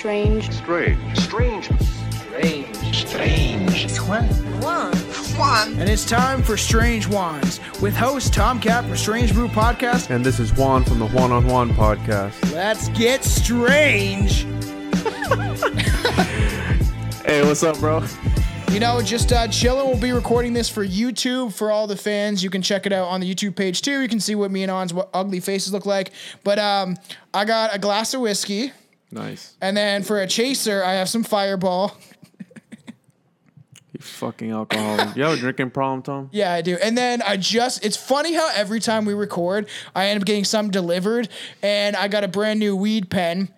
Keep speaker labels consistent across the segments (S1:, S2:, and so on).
S1: Strange.
S2: Strange.
S3: Strange. Strange. Strange.
S4: And it's time for Strange Wands with host Tom Cap from Strange Brew Podcast.
S2: And this is Juan from the Juan on Juan podcast.
S4: Let's get strange.
S2: Hey, what's up, bro?
S4: You know, just uh, chilling. We'll be recording this for YouTube for all the fans. You can check it out on the YouTube page too. You can see what me and On's what ugly faces look like. But um, I got a glass of whiskey,
S2: Nice.
S4: and then for a chaser, I have some Fireball.
S2: You fucking alcoholic. you have a drinking problem, Tom?
S4: Yeah, I do. And then I just, it's funny how every time we record, I end up getting some delivered. And I got a brand new weed pen.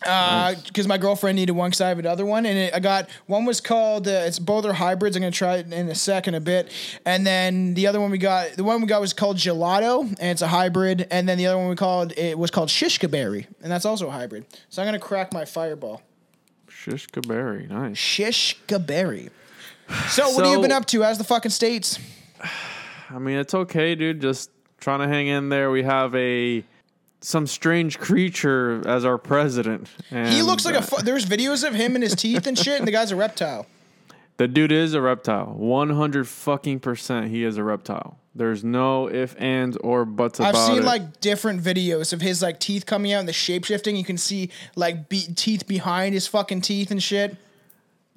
S4: Because my girlfriend needed one because I have another one, and it, I got one was called uh, it's both are hybrids. I'm gonna try it in a second a bit, and then the other one we got the one we got was called gelato, and it's a hybrid, and then the other one we called it was called Shishkaberry, and that's also a hybrid. So I'm gonna crack my fireball.
S2: Shishkaberry. Nice.
S4: Shishkaberry. So, what have you been up to? How's the fucking states?
S2: I mean, it's okay, dude. Just trying to hang in there. We have a some strange creature as our president. And,
S4: He looks like
S2: uh,
S4: a. Fu- there's videos of him and his teeth and shit, and the guy's a reptile.
S2: The dude is a reptile. One hundred fucking percent. He is a reptile. There's no if, ands, or buts about
S4: that.
S2: I've seen
S4: like different videos of his like teeth coming out and the shape shifting. You can see like be- teeth behind his fucking teeth and shit.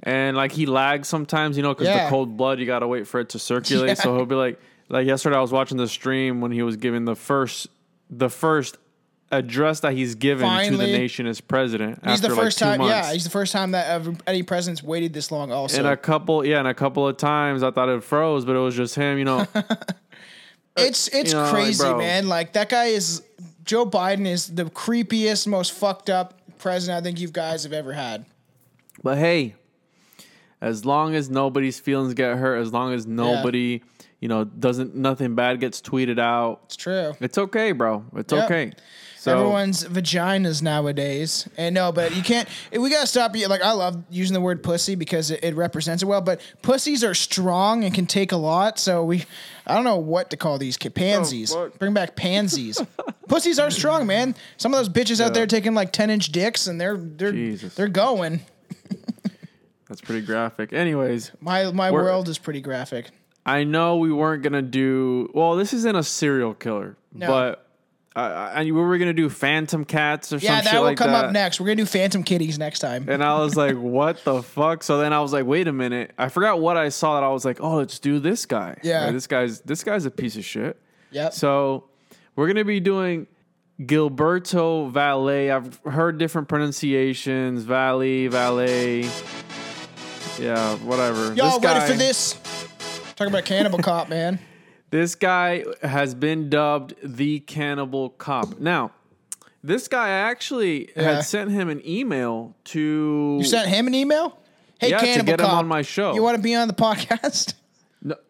S2: and like he lags sometimes, you know, because
S4: Yeah.
S2: the cold blood, you gotta wait for it to circulate.
S4: Yeah.
S2: So he'll be like, like yesterday, I was watching the stream when he was giving the first, the first address that he's given to the nation as president.
S4: He's
S2: after
S4: the first
S2: like two
S4: time.
S2: months.
S4: Yeah, he's the first time that ever, any president's waited this long. Also,
S2: and a couple, yeah, and a couple of times I thought it froze, but it was just him, you know.
S4: it's uh, it's
S2: you know,
S4: crazy,
S2: bro.
S4: man. Like that guy is Joe Biden is the creepiest, most fucked up president I think you guys have ever had.
S2: But hey, as long as nobody's feelings get hurt, as long as nobody, you know, doesn't nothing bad gets tweeted out,
S4: It's true.
S2: it's okay, bro. It's
S4: Yep.
S2: okay. So
S4: Everyone's vaginas nowadays, and no, but you can't. We gotta stop. You like I love using the word pussy because it, it represents it well. But pussies are strong and can take a lot. So we, I don't know what to call these pansies.
S2: Oh, fuck.
S4: Bring back pansies. pussies are strong, man. Some of those bitches out there taking like ten inch dicks, and they're they're
S2: Jesus.
S4: they're going.
S2: that's pretty graphic. Anyways,
S4: My my world is pretty graphic.
S2: I know we weren't gonna do well. This isn't a serial killer,
S4: No.
S2: but uh, I, we were gonna do phantom cats or
S4: Yeah,
S2: some
S4: that
S2: shit
S4: will
S2: like
S4: come
S2: that.
S4: up next. We're gonna do phantom kitties next time.
S2: And I was like, "What the fuck?" So then I was like, "Wait a minute!" I forgot what I saw. That I was like, "Oh, let's do this guy."
S4: Yeah.
S2: Right, this guy's this guy's a piece of shit.
S4: Yep.
S2: So we're gonna be doing Gilberto Valet. I've heard different pronunciations. Valley, Valet. Yeah, whatever.
S4: Y'all ready for this? Talk about Cannibal Cop, man.
S2: This guy has been dubbed the Cannibal Cop. Now, this guy actually
S4: Yeah.
S2: had sent him an email to.
S4: You sent him an email? Hey, Cannibal Cop.
S2: Yeah, to
S4: Cannibal
S2: get him
S4: Cop,
S2: on my show.
S4: You want to be on the podcast?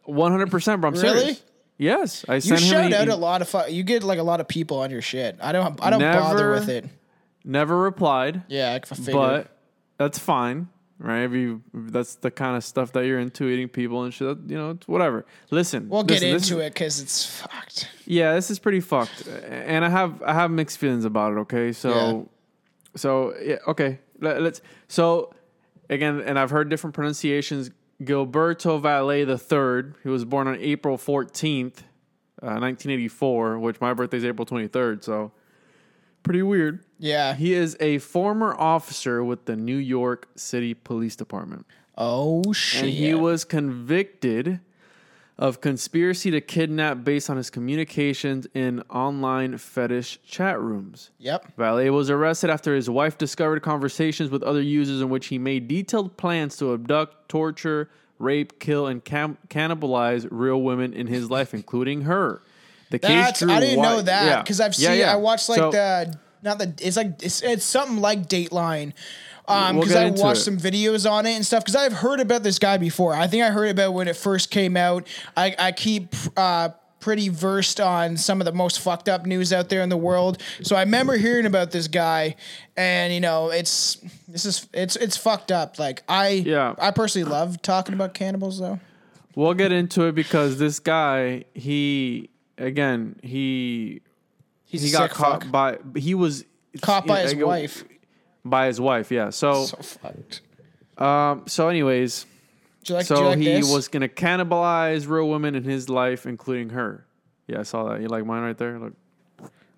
S2: One hundred percent, bro. I'm
S4: Really?
S2: serious. Yes, I
S4: You
S2: sent him.
S4: shout
S2: e-
S4: out a lot of fu- you get like a lot of people on your shit. I don't I don't bother with it.
S2: Never replied,
S4: Yeah, I figured.
S2: but that's fine, right? If you if that's the kind of stuff that you're into, eating people and shit. You know, it's whatever. Listen,
S4: we'll get
S2: listen, this
S4: into it because it's fucked.
S2: Yeah, this is pretty fucked, and I have I have mixed feelings about it. Okay, so so yeah, okay, Let, us so again, and I've heard different pronunciations. Gilberto Valle the third. He was born on April fourteenth, uh, nineteen eighty four, which my birthday is April twenty third. So pretty weird.
S4: Yeah.
S2: He is a former officer with the New York City Police Department.
S4: oh shit.
S2: And he was convicted of conspiracy to kidnap based on his communications in online fetish chat rooms.
S4: Yep.
S2: Valet was arrested after his wife discovered conversations with other users in which he made detailed plans to abduct, torture, rape, kill, and cam- cannibalize real women in his life, including her. The
S4: That's
S2: drew
S4: I didn't
S2: wi-
S4: know that
S2: yeah.
S4: because I've seen
S2: yeah.
S4: I watched like
S2: So-
S4: the not the it's like it's, it's something like Dateline. Um,
S2: We'll
S4: because I watched
S2: it.
S4: some videos on it and stuff. Because I've heard about this guy before. I think I heard about when it first came out. I I keep uh pretty versed on some of the most fucked up news out there in the world. So I remember hearing about this guy, and you know, it's this is it's it's fucked up. Like I
S2: Yeah.
S4: I personally love talking about cannibals though.
S2: We'll get into it because this guy, he again, he
S4: He's
S2: he
S4: a
S2: got
S4: sick
S2: caught
S4: fuck.
S2: by he was
S4: caught by his wife.
S2: by his wife. Yeah. So
S4: So fucked.
S2: um so anyways,
S4: Do you like? do
S2: so
S4: you like
S2: he
S4: this?
S2: was gonna cannibalize real women in his life, including her. Yeah, I saw that. You like mine right there? Look.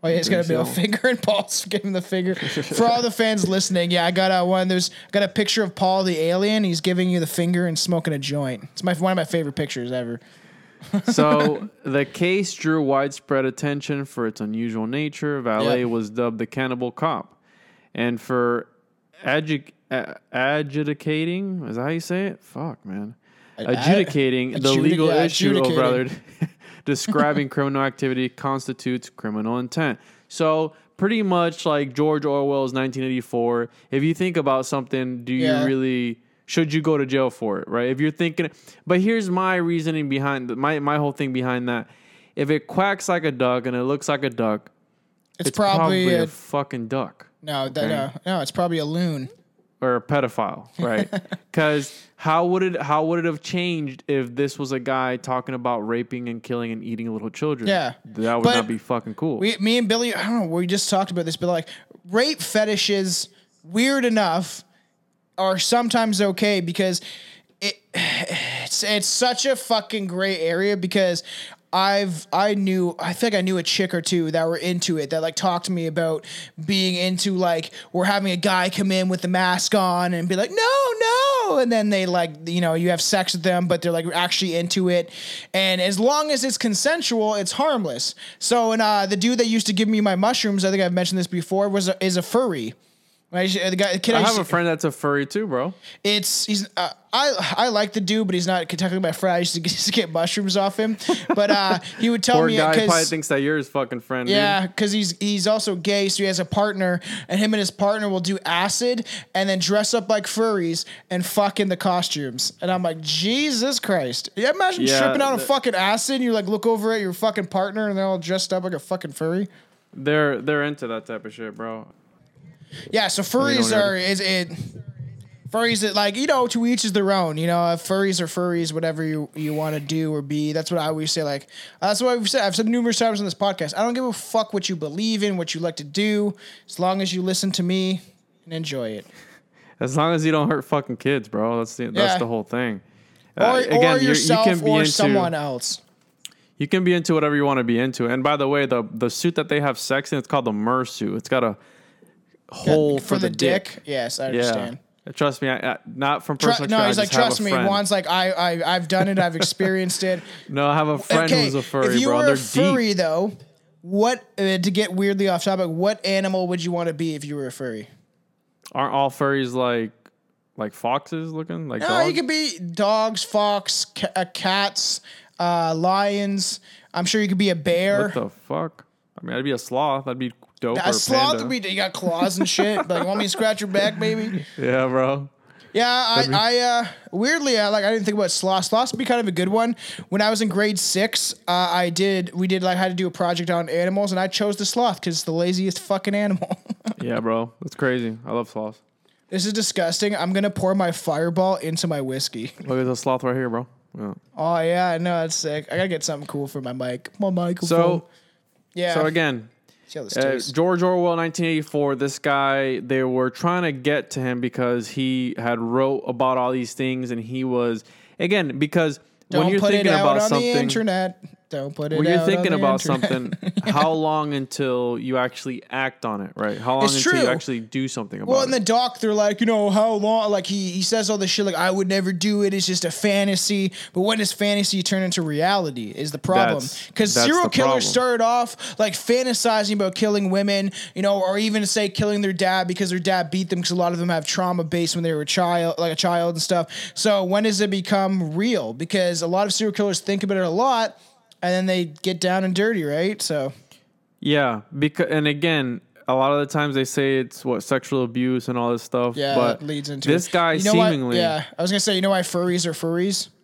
S4: Oh, yeah, he's got a middle
S2: so.
S4: finger, and Paul's giving the finger. For all the fans listening, yeah, I got uh, one. There's got a picture of Paul the alien. He's giving you the finger and smoking a joint. It's my one of my favorite pictures ever.
S2: So the case drew widespread attention for its unusual nature. Valet
S4: Yep.
S2: was dubbed the cannibal cop, and for adu- a- adjudicating is that how you say it? Fuck, man. Adjudicating the
S4: adjudic-
S2: legal issue, rather,
S4: adjudicating.
S2: describing criminal activity constitutes criminal intent. So pretty much like George Orwell's 1984. If you think about something, do you
S4: Yeah.
S2: really should you go to jail for it, right? If you're thinking, but here's my reasoning behind my my whole thing behind that. If it quacks like a duck and it looks like a duck,
S4: It's,
S2: it's,
S4: probably,
S2: probably,
S4: a,
S2: a fucking duck
S4: no, that,
S2: okay.
S4: no, no. It's probably a loon.
S2: or a pedophile, right? Because how would it how would it have changed if this was a guy talking about raping and killing and eating little children?
S4: Yeah.
S2: that would
S4: But
S2: not be fucking cool.
S4: We, me and Billy, I don't know. We just talked about this, but like rape fetishes, weird enough, are sometimes okay because it it's it's such a fucking gray area because I've I knew I think I knew a chick or two that were into it that like talked to me about being into like we're having a guy come in with the mask on and be like no no. And then they like you know you have sex with them but they're like actually into it. And as long as it's consensual it's harmless. So and uh the dude that used to give me my mushrooms I think I've mentioned this before was a, is a furry. Right, the guy, the kid
S2: I
S4: used
S2: have a friend that's a furry too, bro.
S4: it's he's uh, I I like the dude, but he's not technically my friend. I used to get, used to get mushrooms off him, but uh, he would tell
S2: Poor
S4: me
S2: guy probably thinks that you're his fucking friend.
S4: yeah, because he's he's also gay, so he has a partner, and him and his partner will do acid and then dress up like furries and fuck in the costumes. And I'm like, Jesus Christ! Yeah, imagine
S2: Yeah,
S4: tripping out a
S2: the-
S4: fucking acid. And you like look over at your fucking partner, and they're all dressed up like a fucking furry.
S2: they're they're into that type of shit, bro.
S4: Yeah, so furries are is it furries that like you know to each is their own. You know, if furries are furries, whatever you you want to do or be. That's what I always say. Like that's what I've said. I've said numerous times on this podcast. I don't give a fuck what you believe in, what you like to do, as long as you listen to me and enjoy it.
S2: As long as you don't hurt fucking kids, bro. That's the that's the whole thing.
S4: Or,
S2: Uh,
S4: or
S2: you're-
S4: yourself or someone else.
S2: You can be into whatever you want to be into. And by the way, the the suit that they have sex in, it's called the murrsuit. It's got a hole
S4: for, the, dick. Yes, I
S2: Yeah.
S4: understand.
S2: Trust me, I, I, not from personal
S4: no, he's like, trust me. Juan's like, I, I, I've done it. I've experienced it.
S2: No, I have a friend who's a furry,
S4: if you
S2: bro.
S4: were
S2: They're
S4: a furry
S2: deep.
S4: though, what uh, to get weirdly off topic? What animal would you want to be if you were a furry?
S2: Aren't all furries like like foxes looking? Like
S4: No,
S2: dogs?
S4: you could be dogs, fox, ca- uh, cats, uh, lions. I'm sure you could be a bear.
S2: what the fuck? I mean, I'd be a sloth. I'd be dope. or
S4: a sloth
S2: panda.
S4: would be. You got claws and shit. Like, want me to scratch your back, baby?
S2: Yeah, bro.
S4: Yeah, I, I uh, weirdly, I like. I didn't think about sloths. Sloths would be kind of a good one. When I was in grade six, uh, I did. We did like had to do a project on animals, and I chose the sloth because it's the laziest fucking animal.
S2: Yeah, bro. That's crazy. I love sloths.
S4: this is disgusting. I'm gonna pour my fireball into my whiskey.
S2: Look at the sloth right here, bro. Yeah.
S4: Oh yeah, I know that's sick. I gotta get something cool for my mic. My microphone.
S2: So,
S4: yeah.
S2: so again,
S4: See how this
S2: Uh. George Orwell, 1984. This guy, they were trying to get to him because he had wrote about all these things, and he was again because when
S4: Don't
S2: you're
S4: put it
S2: thinking
S4: out
S2: about
S4: on
S2: something,
S4: the internet. Don't put it.
S2: when you're thinking about
S4: internet.
S2: something, how long until you actually act on it, right? How long
S4: It's
S2: until you actually do something about it?
S4: Well, in the doc, they're like, you know, how long? Like he he says all this shit, like I would never do it. It's just a fantasy. But when does fantasy turn into reality? Is the problem? Because serial killers
S2: problem.
S4: started off like fantasizing about killing women, you know, or even say killing their dad because their dad beat them. Because a lot of them have trauma based when they were a child, like a child and stuff. So when does it become real? Because a lot of serial killers think about it a lot, and then they get down and dirty, right? So
S2: yeah, because and again, a lot of the times they say it's what sexual abuse and all this stuff.
S4: Yeah,
S2: but
S4: leads into
S2: this guy
S4: You know
S2: seemingly.
S4: Why, yeah, I was gonna say, you know why furries are furries?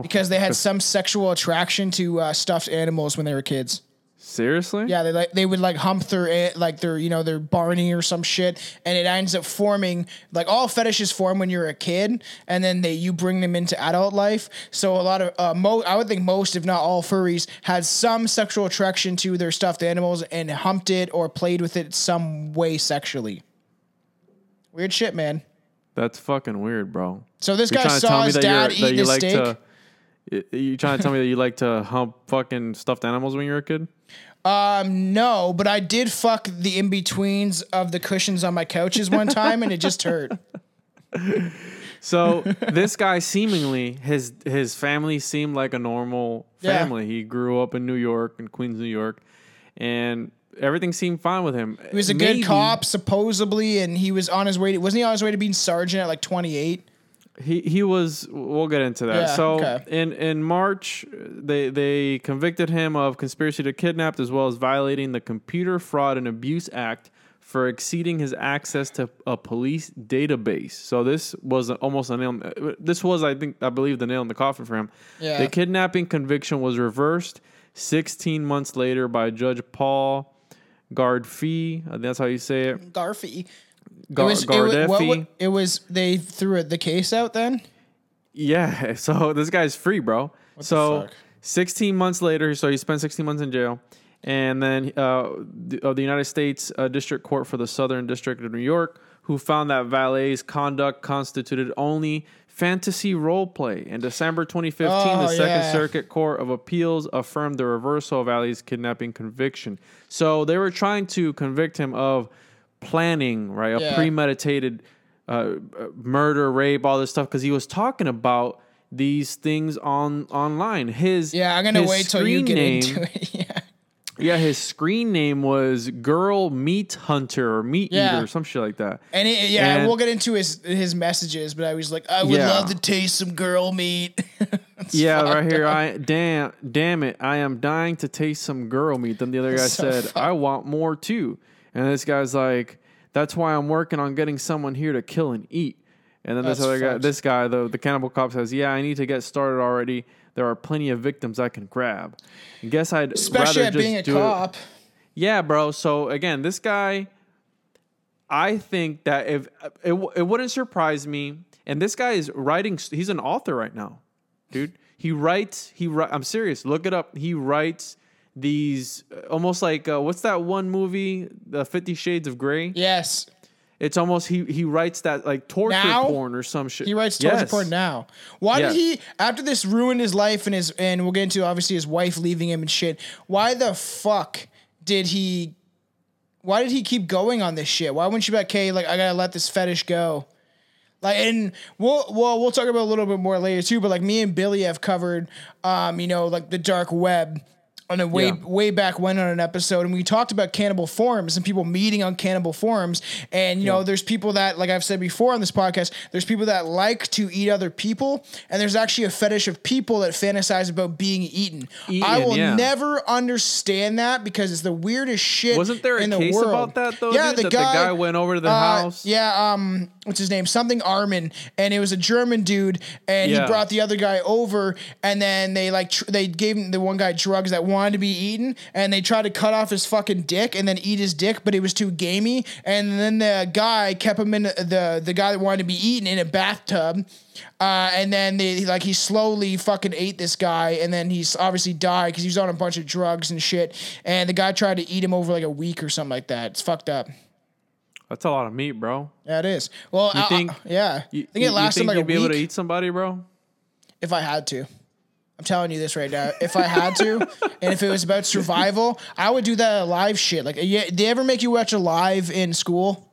S4: Because they had some sexual attraction to uh, stuffed animals when they were kids.
S2: Seriously?
S4: Yeah, they like they would like hump their a- like their you know their Barney or some shit, and it ends up forming like all fetishes form when you're a kid, and then they you bring them into adult life. So a lot of uh, mo I would think most, if not all, furries had some sexual attraction to their stuffed animals and humped it or played with it some way sexually. Weird shit, man.
S2: That's fucking weird, bro.
S4: So this
S2: You
S4: guy saw his dad
S2: you're that
S4: a
S2: like
S4: steak.
S2: to? You trying to tell me that you like to hump fucking stuffed animals when you were a kid?
S4: Um, no, but I did fuck the in betweens of the cushions on my couches one time, and it just hurt.
S2: So this guy seemingly his his family seemed like a normal
S4: Yeah.
S2: family. He grew up in New York in Queens, New York, and everything seemed fine with him.
S4: He was a good cop, supposedly, and he was on his way. To, wasn't he on his way to being sergeant at like twenty eight?
S2: He he was. We'll get into that.
S4: Yeah,
S2: so
S4: okay.
S2: in in March, they they convicted him of conspiracy to kidnap as well as violating the Computer Fraud and Abuse Act for exceeding his access to a police database. So this was almost a nail. This was, I think, I believe, the nail in the coffin for him.
S4: Yeah.
S2: The kidnapping conviction was reversed 16 months later by Judge Paul Gardfee. That's how you say it.
S4: Garfy.
S2: Gar-
S4: it was, it was, what,
S2: Gardeffi.
S4: what- it was they threw the case out then.
S2: Yeah, so this guy's free, bro. so
S4: fuck?
S2: 16 months later, so he spent 16 months in jail. And then uh, the, of the United States uh, District Court for the Southern District of New York, who found that Valet's conduct constituted only fantasy role play. In December 2015,
S4: Oh,
S2: the Second
S4: yeah.
S2: Circuit Court of Appeals affirmed the reversal of Valet's kidnapping conviction. So they were trying to convict him of planning, right? A
S4: Yeah.
S2: premeditated uh, uh, murder, rape, all this stuff, because he was talking about these things on online. His
S4: Yeah, I'm gonna wait till you get
S2: name,
S4: into it. yeah.
S2: Yeah, his screen name was Girl Meat Hunter or Meat
S4: Yeah.
S2: Eater, or some shit like that.
S4: And it, yeah,
S2: And-
S4: we'll get into his his messages, but I was like, I would
S2: Yeah.
S4: love to taste some girl meat.
S2: Yeah, right here.
S4: up.
S2: I damn, damn it! I am dying to taste some girl meat. Then the other guy
S4: So
S2: said,
S4: fucked.
S2: "I want more too." And this guy's like, "That's why I'm working on getting someone here to kill and eat." And then this
S4: That's
S2: other guy, this guy, the the cannibal cop says, "Yeah, I need to get started already. There are plenty of victims I can grab. Guess I'd
S4: Especially
S2: rather
S4: at
S2: just
S4: being a
S2: do it."
S4: cop.
S2: Yeah, bro. So again, this guy, I think that if it, it wouldn't surprise me, and this guy is writing. He's an author right now, dude. He writes. He I'm serious. Look it up. He writes these uh, almost like uh, what's that one movie, The Fifty Shades of Grey?
S4: Yes,
S2: It's almost he he writes that like torture
S4: Now?
S2: porn or some shit.
S4: he writes torture
S2: Yes.
S4: porn now. Why
S2: Yes.
S4: did he? After this ruined his life and his and we'll get into obviously his wife leaving him and shit. Why the fuck did he? Why did he keep going on this shit? Why wouldn't you be like, okay, like I gotta let this fetish go? Like, and we'll well we'll talk about a little bit more later too. But like me and Billy have covered, um, you know, like the dark web on a way
S2: Yeah.
S4: way back when on an episode, and we talked about cannibal forums and people meeting on cannibal forums. And you know, there's people that, like I've said before on this podcast, there's people that like to eat other people, and there's actually a fetish of people that fantasize about being eaten. I will
S2: yeah.
S4: never understand that because it's the weirdest shit.
S2: Wasn't there a
S4: in the
S2: case
S4: world.
S2: about that though?
S4: Yeah,
S2: dude?
S4: the guy,
S2: the guy went over to the
S4: uh,
S2: house.
S4: Yeah, um, what's his name? Something Armin, and it was a German dude, and
S2: Yeah.
S4: he brought the other guy over, and then they like tr- they gave him the one guy drugs that wanted to be eaten, and they tried to cut off his fucking dick and then eat his dick, but it was too gamey, and then the guy kept him in the the guy that wanted to be eaten in a bathtub. Uh, and then they like he slowly fucking ate this guy, and then he's obviously died because he was on a bunch of drugs and shit. And the guy tried to eat him over like a week or something like that. It's fucked up.
S2: That's a lot of meat, bro.
S4: Yeah, it is. Well, I- I-
S2: think-
S4: yeah,
S2: You,
S4: I think it lasted
S2: you think
S4: like
S2: you'd
S4: a
S2: be able to eat somebody, bro?
S4: if I had to. I'm telling you this right now. If I had to, and if it was about survival, I would do that live shit. Like, yeah, did they ever make you watch Alive in school?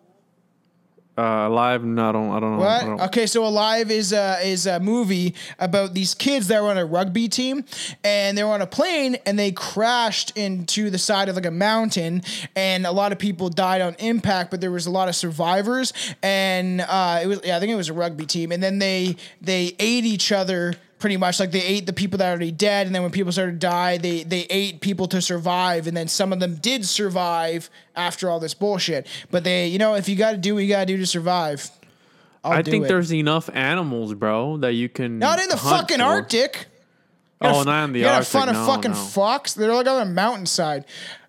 S2: Uh, live? No, I don't. I don't know.
S4: What?
S2: don't-
S4: Okay, so Alive is a is a movie about these kids that were on a rugby team, and they were on a plane and they crashed into the side of like a mountain, and a lot of people died on impact, but there was a lot of survivors, and uh, it was yeah, I think it was a rugby team, and then they they ate each other. Pretty much like they ate the people that are already dead, and then when people started to die, they they ate people to survive, and then some of them did survive after all this bullshit. But they, you know, if you got to do what you got to do to survive, I'll
S2: I think
S4: it.
S2: there's enough animals, bro, that you can.
S4: Not in the fucking
S2: for.
S4: Arctic.
S2: Oh, not in the
S4: you gotta
S2: Arctic.
S4: find a
S2: no,
S4: fucking
S2: no.
S4: fox. They're like on a mountainside.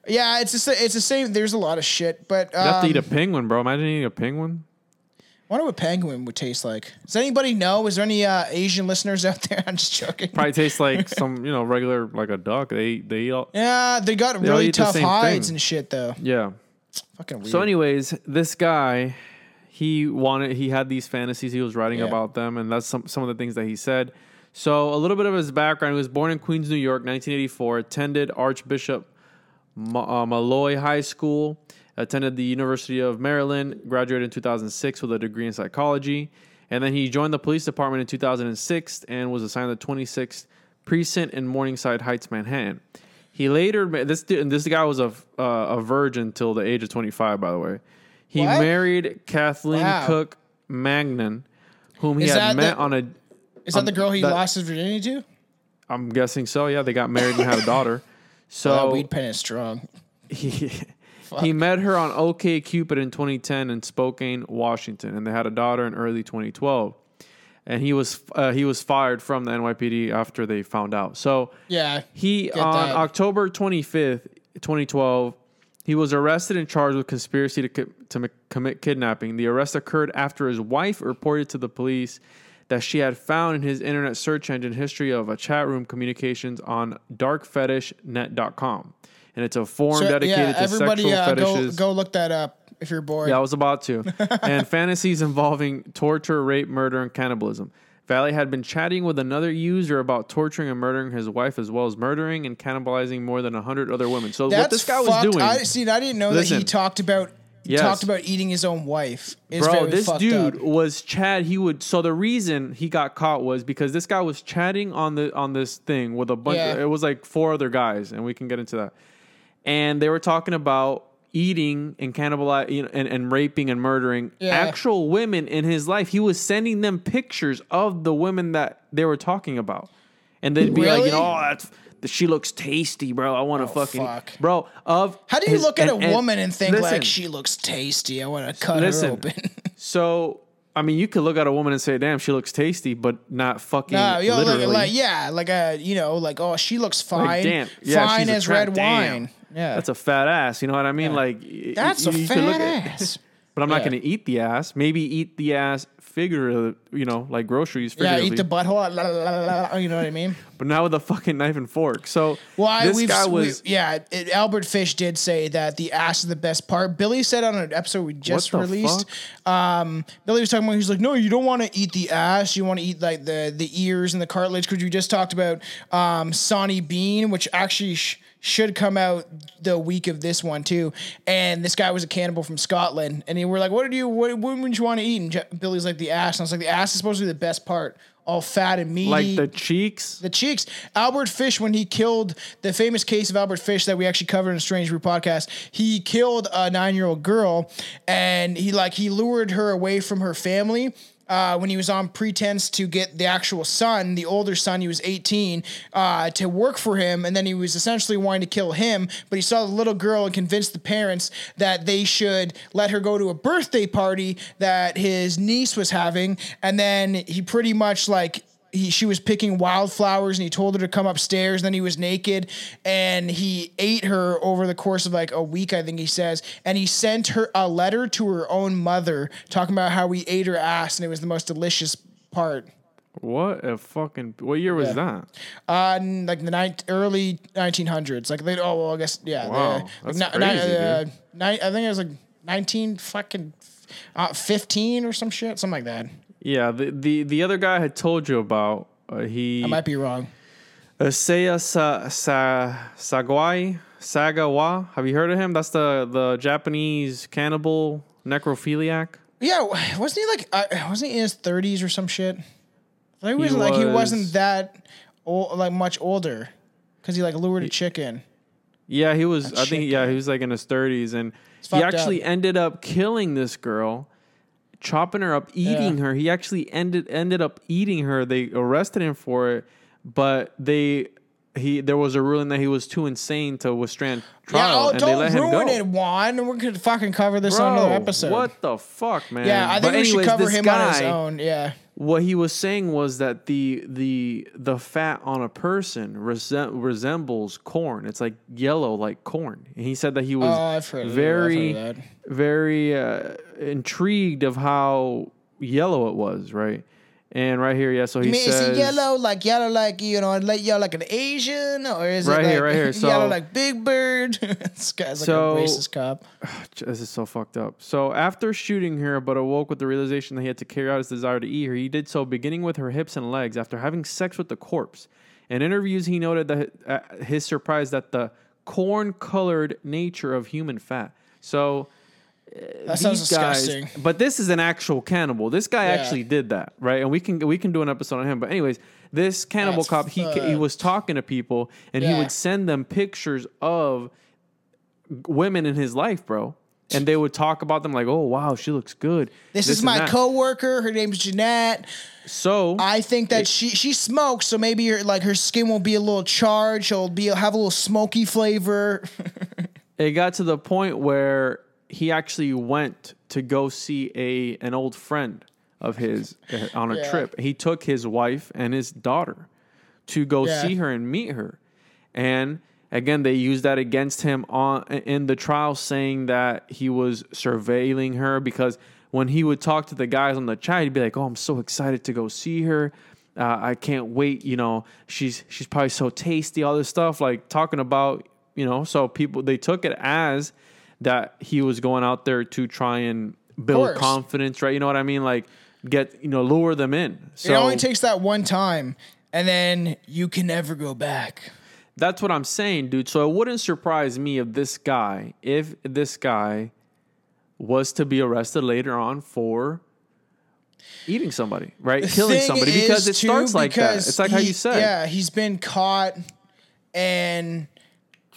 S4: Yeah, it's just it's the same. There's a lot of shit, but
S2: You have to eat
S4: um,
S2: a penguin, bro. Imagine eating a penguin.
S4: I wonder what penguin would taste like. Does anybody know? Is there any uh, Asian listeners out there? I'm just joking.
S2: Probably tastes like some, you know, regular like a duck. They eat- they eat all.
S4: Yeah, they got
S2: all
S4: really tough hides
S2: thing.
S4: and shit though.
S2: Yeah.
S4: Fucking weird.
S2: So, anyways, this guy, he wanted he had these fantasies. He was writing
S4: Yeah.
S2: about them, and that's some some of the things that he said. So a little bit of his background: he was born in Queens, New York, 1984. Attended Archbishop Ma- uh, Molloy High School. Attended the University of Maryland. Graduated in 2006 with a degree in psychology, and then he joined the police department in 2006 and was assigned the 26th precinct in Morningside Heights, Manhattan. He later this and this guy was a uh, a virgin till the age of 25. By the way, he
S4: What?
S2: married Kathleen
S4: Wow.
S2: Cook Magnan, whom he
S4: Is
S2: had met
S4: the-
S2: on a.
S4: Is that
S2: Um,
S4: the girl he
S2: that-
S4: lost his virginity to?
S2: I'm guessing so. Yeah, they got married and had a daughter. So
S4: that weed pen is strong.
S2: he he met her on OK Cupid in 2010 in Spokane, Washington, and they had a daughter in early 2012. And he was uh, he was fired from the NYPD after they found out. So
S4: Yeah.
S2: he on
S4: that.
S2: October 25th, 2012, he was arrested and charged with conspiracy to co- to commit kidnapping. The arrest occurred after his wife reported to the police that she had found in his internet search engine history of a chat room communications on darkfetishnet.com. And it's a forum
S4: So,
S2: dedicated
S4: yeah,
S2: to
S4: everybody
S2: sexual
S4: uh, go,
S2: fetishes.
S4: go look that up if you're bored.
S2: Yeah, I was about to. and fantasies involving torture, rape, murder, and cannibalism. Valley had been chatting with another user about torturing and murdering his wife, as well as murdering and cannibalizing more than hundred other women. So
S4: That's
S2: what this guy
S4: fucked.
S2: was doing,
S4: I see. I didn't know that he talked about he
S2: Yes.
S4: talked about eating his own wife. It's
S2: bro, this dude
S4: up.
S2: was Chad. He would. So the reason he got caught was because this guy was chatting on the on this thing with a bunch.
S4: Yeah.
S2: it was like four other guys, and we can get into that. And they were talking about eating and cannibalizing you know, and, and raping and murdering
S4: Yeah.
S2: actual women in his life. He was sending them pictures of the women that they were talking about, and they'd be like, you know, oh, that's. She looks tasty, bro. I want to oh, fucking,
S4: fuck.
S2: bro. Of
S4: How do you
S2: his-
S4: look at
S2: and-
S4: a
S2: and-
S4: woman and think
S2: listen,
S4: like she looks tasty? I want to cut
S2: Listen.
S4: her open.
S2: So, I mean, you could look at a woman and say, "Damn, she looks tasty," but not fucking
S4: No, yo,
S2: literally.
S4: like, like yeah, like a you know, like oh, she looks fine,
S2: damn, yeah,
S4: fine as red
S2: damn.
S4: wine. Yeah,
S2: That's a fat ass. You know what I mean? Like y-
S4: That's
S2: y-
S4: a
S2: you
S4: fat
S2: at-
S4: ass.
S2: But I'm not going to eat the ass. Maybe eat the ass figuratively, you know, like groceries.
S4: yeah, eat the butthole. la, la, la, You know what I mean?
S2: but now with a fucking knife and fork. So
S4: Well, I,
S2: this
S4: we've,
S2: guy
S4: we-
S2: was.
S4: yeah. It, Albert Fish did say that the ass is the best part. Billy said on an episode we just released. Um, Billy was talking about. He's like, no, you don't want to eat the ass. You want to eat like the the ears and the cartilage because we just talked about um, Sawney Bean, which actually. Sh- should come out the week of this one too, and this guy was a cannibal from Scotland, and he were like, "What did you? What, what would you want to eat?" And Billy's like, "The ass." And I was like, "The ass is supposed to be the best part, all fat and meaty."
S2: like the cheeks.
S4: the cheeks. Albert Fish, when he killed the famous case of Albert Fish that we actually covered in a Strange Brew podcast, he killed a nine year old girl and he like he lured her away from her family. Uh, when he was on pretense to get the actual son, the older son, he was 18, uh, to work for him, and then he was essentially wanting to kill him. But he saw the little girl and convinced the parents that they should let her go to a birthday party that his niece was having, and then he pretty much like he she was picking wildflowers and he told her to come upstairs. Then he was naked and he ate her over the course of like a week, I think he says. And he sent her a letter to her own mother talking about how he ate her ass and it was the most delicious part.
S2: What a fucking. What year was that?
S4: Uh, like the ni- early 1900s. Like they, oh well, I guess yeah.
S2: Wow,
S4: the-
S2: that's
S4: like,
S2: crazy,
S4: uh, ni- I think it was like 19 fucking uh, 15 or some shit, something like that.
S2: Yeah, the the the other guy I had told you about. Uh, he
S4: I might be wrong.
S2: Seiya Sa, Sa, Sagwai Sagawa. Have you heard of him? That's the the Japanese cannibal necrophiliac.
S4: Yeah, wasn't he like? Uh, wasn't he in his thirties or some shit? Thought he was like he
S2: was-
S4: wasn't that old, like much older, because he like lured a chicken.
S2: Yeah, he was. I
S4: shit
S2: think yeah, he was like in his thirties, and he actually ended up killing this girl, chopping her up, eating
S4: Yeah.
S2: her. He actually ended ended up eating her. They arrested him for it, but they he there was a ruling that he was too insane to withstand trial,
S4: yeah, oh,
S2: and they
S4: don't
S2: let him
S4: ruin
S2: go.
S4: it, Juan. We're gonna fucking cover this on another episode.
S2: What the fuck, man?
S4: Yeah, I think
S2: But
S4: we should cover him on his own. Yeah,
S2: what he was saying was that the the the fat on a person resem- resembles corn. It's like yellow, like corn. And he said that he was
S4: Oh, I've heard of that. I've
S2: very, very uh, intrigued of how yellow it was, right? And right here, yeah. So he
S4: You mean, is
S2: says
S4: it yellow like yellow like you know like yellow like an Asian or is
S2: Right
S4: it like
S2: here, right here. So-
S4: yellow like Big Bird? this guy's like
S2: So-
S4: a racist cop.
S2: This is so fucked up. So after shooting her, but awoke with the realization that he had to carry out his desire to eat her, he did so beginning with her hips and legs after having sex with the corpse. In interviews, he noted that uh, his surprise that the corn-colored nature of human fat. So
S4: That sounds
S2: these guys,
S4: disgusting.
S2: but this is an actual cannibal. This guy
S4: Yeah.
S2: actually did that, right? And we can we can do an episode on him. But anyways, this cannibal
S4: That's
S2: cop he he was talking to people and he would send them pictures of women in his life, bro. And they would talk about them like, "Oh wow, she looks good."
S4: This, is my
S2: that.
S4: coworker. Her name's Jeanette.
S2: So
S4: I think that she she smokes, so maybe her like her skin will be a little charged. She'll be have a little smoky flavor.
S2: it got to the point where he actually went to go see a an old friend of his uh, on a
S4: Yeah.
S2: trip. He took his wife and his daughter to go
S4: Yeah.
S2: see her and meet her. And again, they used that against him on in the trial, saying that he was surveilling her because when he would talk to the guys on the chat, he'd be like, "Oh, I'm so excited to go see her. Uh, I can't wait. You know, she's she's probably so tasty. All this stuff, like talking about, you know. So people they took it as that he was going out there to try and build confidence, right? You know what I mean? Like get you know lure them in. So
S4: it only takes that one time, and then you can never go back.
S2: That's what I'm saying, dude. So it wouldn't surprise me if this guy, if this guy was to be arrested later on for eating somebody, right? Killing somebody because it starts like that. It's like how you said.
S4: Yeah, he's been caught, and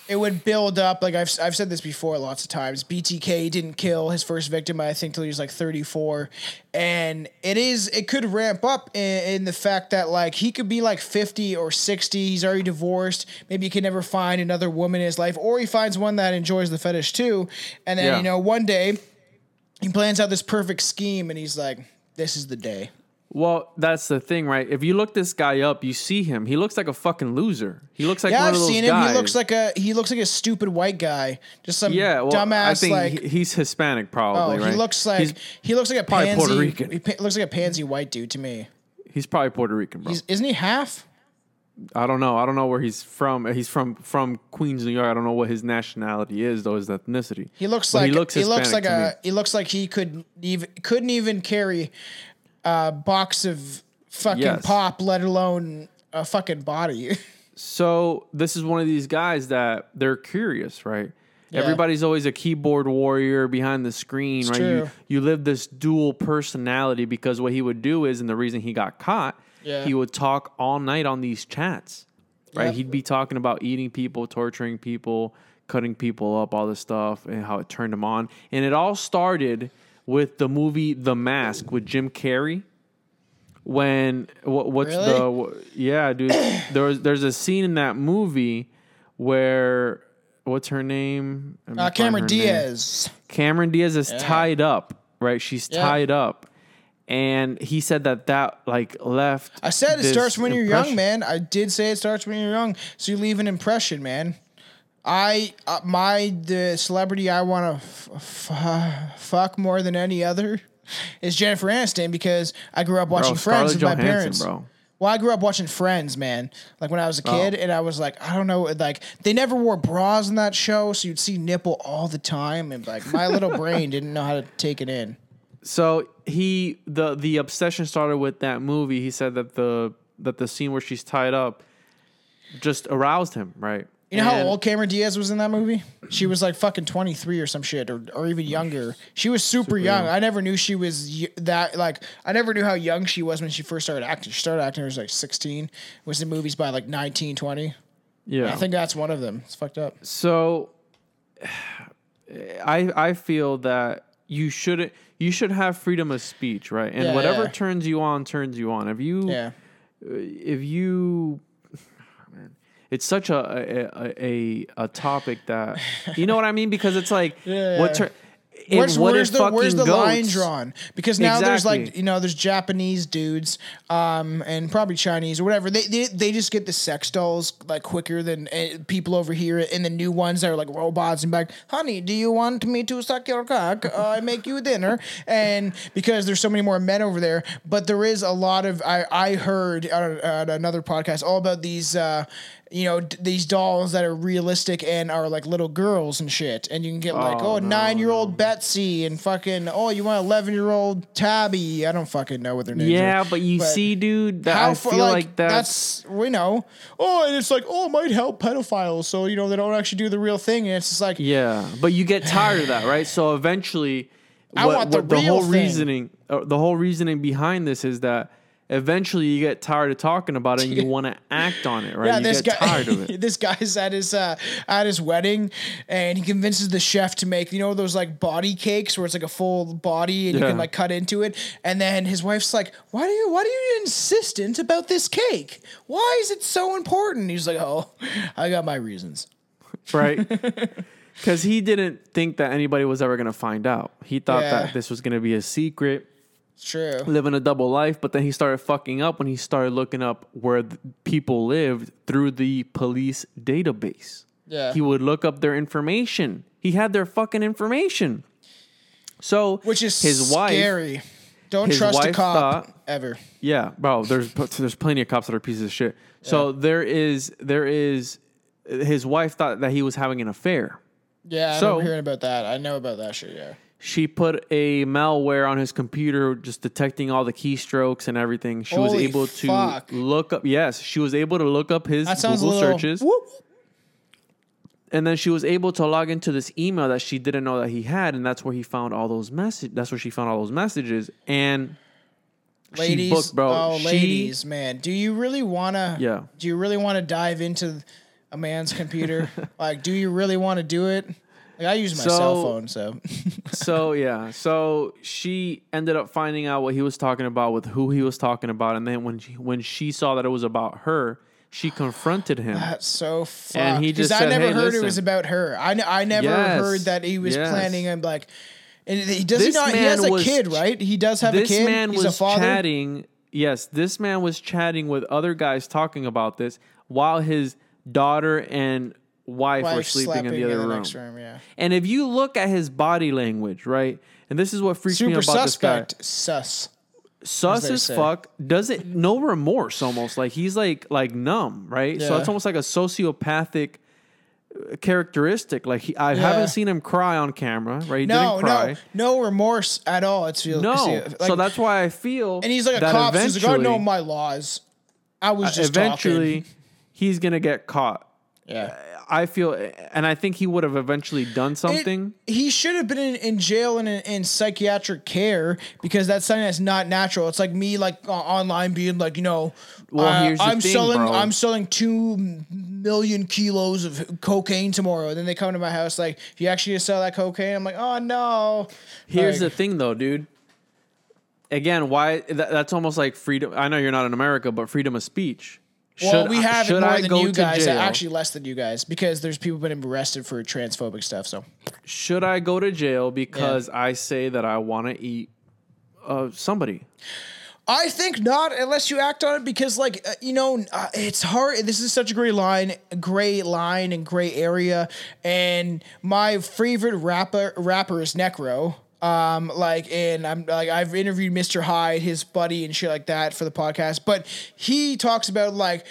S4: it would build up. Like I've I've said this before lots of times. BTK didn't kill his first victim, I think, till he was like 34, and it is it could ramp up in, in the fact that like he could be like 50 or 60. He's already divorced. Maybe he can never find another woman in his life, or he finds one that enjoys the fetish too, and then
S2: Yeah.
S4: you know one day. He plans out this perfect scheme, and he's like, "This is the day."
S2: Well, that's the thing, right? If you look this guy up, you see him. He looks like a fucking loser. He looks like
S4: Yeah, I've seen him.
S2: guys.
S4: He looks like a he looks like a stupid white guy, just some
S2: yeah, well,
S4: dumbass
S2: I think
S4: like.
S2: he's Hispanic,
S4: oh,
S2: probably. right?
S4: he looks like
S2: he's,
S4: he looks like a pansy.
S2: Puerto Rican.
S4: He looks like a pansy white dude to me.
S2: he's probably Puerto Rican, bro.
S4: He's, isn't he half?
S2: I don't know. I don't know where he's from. He's from from Queens, New York. I don't know what his nationality is, though. His ethnicity.
S4: He looks
S2: But
S4: like
S2: he looks
S4: he looks like
S2: to me.
S4: he looks like he could even couldn't even carry a box of fucking
S2: Yes.
S4: pop, let alone a fucking body.
S2: So this is one of these guys that they're curious, right?
S4: Yeah.
S2: Everybody's always a keyboard warrior behind the screen, right? You you live this dual personality because what he would do is, and the reason he got caught,
S4: Yeah.
S2: he would talk all night on these chats, right?
S4: Yep.
S2: He'd be talking about eating people, torturing people, cutting people up, all this stuff, and how it turned him on. And it all started with the movie The Mask with Jim Carrey when what, what's
S4: Really?
S2: the wh- yeah dude there was there's a scene in that movie where what's her name
S4: Uh, Cameron
S2: her name.
S4: Diaz.
S2: Cameron Diaz is tied up right she's
S4: Yeah.
S2: tied up and he said that that like left
S4: I said it starts when you're young, man. I did say it starts when you're young, so you leave an impression, man. I uh, my the celebrity I want to f- f- fuck more than any other is Jennifer Aniston because I grew up watching Friends
S2: Scarlett
S4: with my
S2: Johansson,
S4: parents.
S2: bro.
S4: Well, I grew up watching Friends, man. Like when I was a
S2: Oh.
S4: kid, and I was like, I don't know, like they never wore bras in that show, so you'd see nipple all the time, and like my little brain didn't know how to take it in.
S2: so he the the obsession started with that movie he said that the that the scene where she's tied up just aroused him right
S4: You know how
S2: And-
S4: old Cameron Diaz was in that movie? She was like fucking 23 or some shit, or, or even younger. She was super, young.
S2: young.
S4: I never knew she was y- that, like, I never knew how young she was when she first started acting. She started acting when she was like 16, was in movies by like 19, 20.
S2: yeah
S4: I think that's one of them. It's fucked up.
S2: So I I feel that you should you should have freedom of speech, right? And
S4: Yeah,
S2: whatever
S4: yeah.
S2: turns you on turns you on. If you
S4: Yeah.
S2: if you it's such a a, a a topic that you know what I mean because it's like
S4: Yeah,
S2: what it
S4: Where's, where's the where's the
S2: fucking
S4: line drawn? Because now there's like you know there's Japanese dudes, um, and probably Chinese or whatever. They they, they just get the sex dolls like quicker than uh, people over here, and the new ones that are like robots and like, honey, do you want me to suck your cock? Uh, I make you dinner, and because there's so many more men over there, but there is a lot of I I heard on, on another podcast all about these. Uh, you know d- these dolls that are realistic and are like little girls and shit, and you can get like
S2: Oh,
S4: oh nine year old Betsy and fucking oh you want eleven year old Tabby. I don't fucking know what their names
S2: Yeah,
S4: are.
S2: but you
S4: But
S2: see, dude, that I feel like, that's,
S4: that's we know. Oh, and it's like oh, it might help pedophiles, so you know they don't actually do the real thing, and it's just like
S2: yeah. But you get tired of that, right? So eventually,
S4: I
S2: what,
S4: want the
S2: what the whole
S4: thing.
S2: reasoning, uh, the whole reasoning behind this is that eventually you get tired of talking about it and you want to act on it, right?
S4: Yeah,
S2: you
S4: this
S2: get
S4: guy.
S2: tired of it.
S4: this guy's at his uh, at his wedding, and he convinces the chef to make you know those like body cakes where it's like a full body and you can like cut into it. And then his wife's like, "Why do you why do you insistent about this cake? Why is it so important?" He's like, "Oh, I got my reasons."
S2: right? Because he didn't think that anybody was ever going to find out. He thought
S4: Yeah.
S2: that this was going to be a secret,
S4: true.
S2: living a double life. But then he started fucking up when he started looking up where the people lived through the police database.
S4: Yeah.
S2: He would look up their information. He had their fucking information. So,
S4: Which is
S2: his wife.
S4: scary. Don't
S2: his
S4: trust a cop
S2: thought-
S4: ever.
S2: Yeah, bro. There's there's plenty of cops that are pieces of shit. So there is there is his wife thought that he was having an affair.
S4: Yeah, I
S2: So-
S4: remember hearing about that. I know about that shit. Yeah.
S2: She put a malware on his computer, just detecting all the keystrokes and everything. She was
S4: Holy
S2: able to
S4: fuck.
S2: look up. Yes, she was able to look up his
S4: That sounds
S2: Google
S4: little.
S2: searches,
S4: Whoop.
S2: and then she was able to log into this email that she didn't know that he had, and that's where he found all those message. That's where she found all those messages, and
S4: ladies,
S2: she booked, bro.
S4: oh,
S2: She-
S4: ladies, man, do you really wanna?
S2: Yeah.
S4: Do you really want to dive into a man's computer? like, do you really want to do it? Like, I use my cell
S2: So-
S4: phone, so
S2: so yeah, so she ended up finding out what he was talking about with who he was talking about, and then when she, when she saw that it was about her, she confronted him.
S4: that's so fucked.
S2: And he just said, I
S4: never
S2: "Hey,
S4: heard it was about her. I, n- I never
S2: Yes,
S4: heard that he was
S2: yes.
S4: planning on like. And he does
S2: This
S4: he not? He has a
S2: was
S4: kid, right? He does have a kid.
S2: This man
S4: He's
S2: was
S4: a father.
S2: chatting. Yes, this man was chatting with other guys talking about this while his daughter and wife, were sleeping in the other room.
S4: next room. Yeah.
S2: And if you look at his body language, right, and this is what freaks me
S4: Super
S2: out about
S4: suspect. Sus.
S2: this guy. Sus
S4: they
S2: as
S4: say.
S2: fuck. Does it no remorse almost like he's like like numb, right? So
S4: Yeah.
S2: it's almost like a sociopathic uh, characteristic. Like he, I
S4: Yeah.
S2: haven't seen him cry on camera, right? He
S4: No,
S2: didn't cry.
S4: no, no remorse at all. It's feel
S2: No,
S4: like-
S2: so that's why I feel.
S4: and he's like a cop. So he's like, I know my laws. I was just
S2: eventually
S4: talking.
S2: he's gonna get caught.
S4: Yeah.
S2: I feel, and I think he would have eventually done
S4: It-
S2: something.
S4: he should have been in, in jail and in, in psychiatric care because that's something that's not natural. It's like me, like o- online, being like, you know,
S2: Well,
S4: uh, I'm
S2: thing,
S4: selling,
S2: bro.
S4: I'm selling two million kilos of cocaine tomorrow. And then they come to my house like, if you actually sell that cocaine, I'm like, oh no.
S2: Here's
S4: Like,
S2: the thing, though, dude. Again, why that, that's almost like freedom. I know you're not in America, but freedom of speech.
S4: Well,
S2: Should
S4: we
S2: I-
S4: have it more
S2: I
S4: than you guys.
S2: jail?
S4: Actually, less than you guys because there's people been arrested for transphobic stuff. So
S2: should I go to jail because I say that I want to eat uh, somebody?
S4: I think not, unless you act on it, because like uh, you know, uh, it's hard. This is such a great line, gray line, and gray area. And my favorite rapper rapper is Necro. Um, like, and I'm like I've interviewed Mr. Hyde, his buddy, and shit like that for the podcast. But he talks about like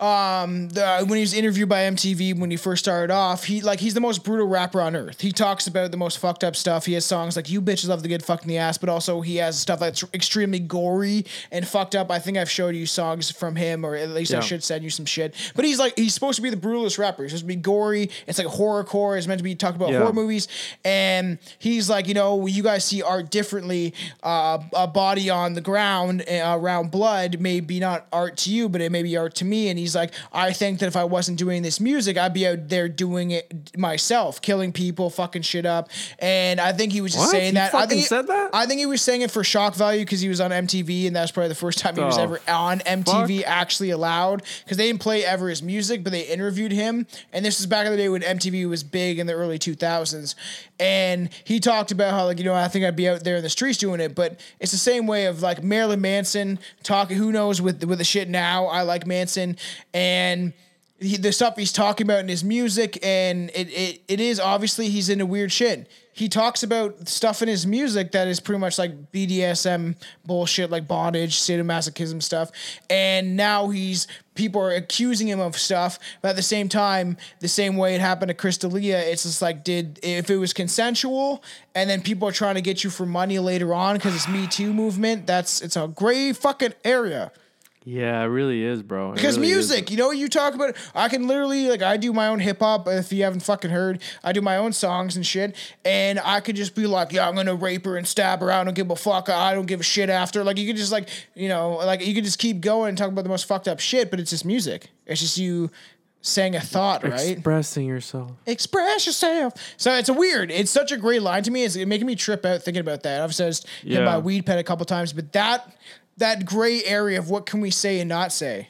S4: um the, when he was interviewed by MTV when he first started off he like he's the most brutal rapper on earth. He talks about the most fucked up stuff. He has songs like you bitches love to get fucked in the ass but also he has stuff that's extremely gory and fucked up. I think I've showed you songs from him or at least I should send you some shit. But he's like he's supposed to be the brutalest rapper. He's supposed to be gory. It's like horrorcore. It's meant to be talked about
S2: Yeah.
S4: horror movies. And he's like you know you guys see art differently uh, a body on the ground uh, around blood may be not art to you but it may be art to me. And he's he's like, I think that if I wasn't doing this music, I'd be out there doing it myself, killing people, fucking shit up. And I think he was just
S2: What?
S4: saying
S2: He
S4: that. I think
S2: said that?
S4: I think he was saying it for shock value because he was on MTV, and that's probably the first time he was ever on MTV
S2: fuck?
S4: actually allowed because they didn't play ever his music, but they interviewed him. And this was back in the day when MTV was big in the early 2000s. And he talked about how, like, you know, I think I'd be out there in the streets doing it, but it's the same way of like Marilyn Manson talking, who knows with, with the shit now. I like Manson. And he, the stuff he's talking about in his music, and it, it it is obviously he's into weird shit. He talks about stuff in his music that is pretty much like BDSM bullshit, like bondage, sadomasochism stuff. And now he's people are accusing him of stuff, but at the same time, the same way it happened to Chris D'Elia, it's just like did if it was consensual, and then people are trying to get you for money later on because it's Me Too movement. That's it's a gray fucking area.
S2: Yeah, it really is, bro. It
S4: Because
S2: really is.
S4: music, you know, what you talk about. I can literally like I do my own hip hop. Uh, if you haven't fucking heard, I do my own songs and shit. And I could just be like, yeah, I'm gonna rape her and stab her. I don't give a fuck. I don't give a shit after. Like you could just like, you know, like you could just keep going and talk about the most fucked up shit. But it's just music. It's just you saying a thought, right?
S2: Expressing yourself.
S4: Express yourself. So it's a weird. It's such a great line to me. It's making me trip out thinking about that. I've said hit
S2: Yeah.
S4: my weed pen a couple times, but that that gray area of what can we say and not say.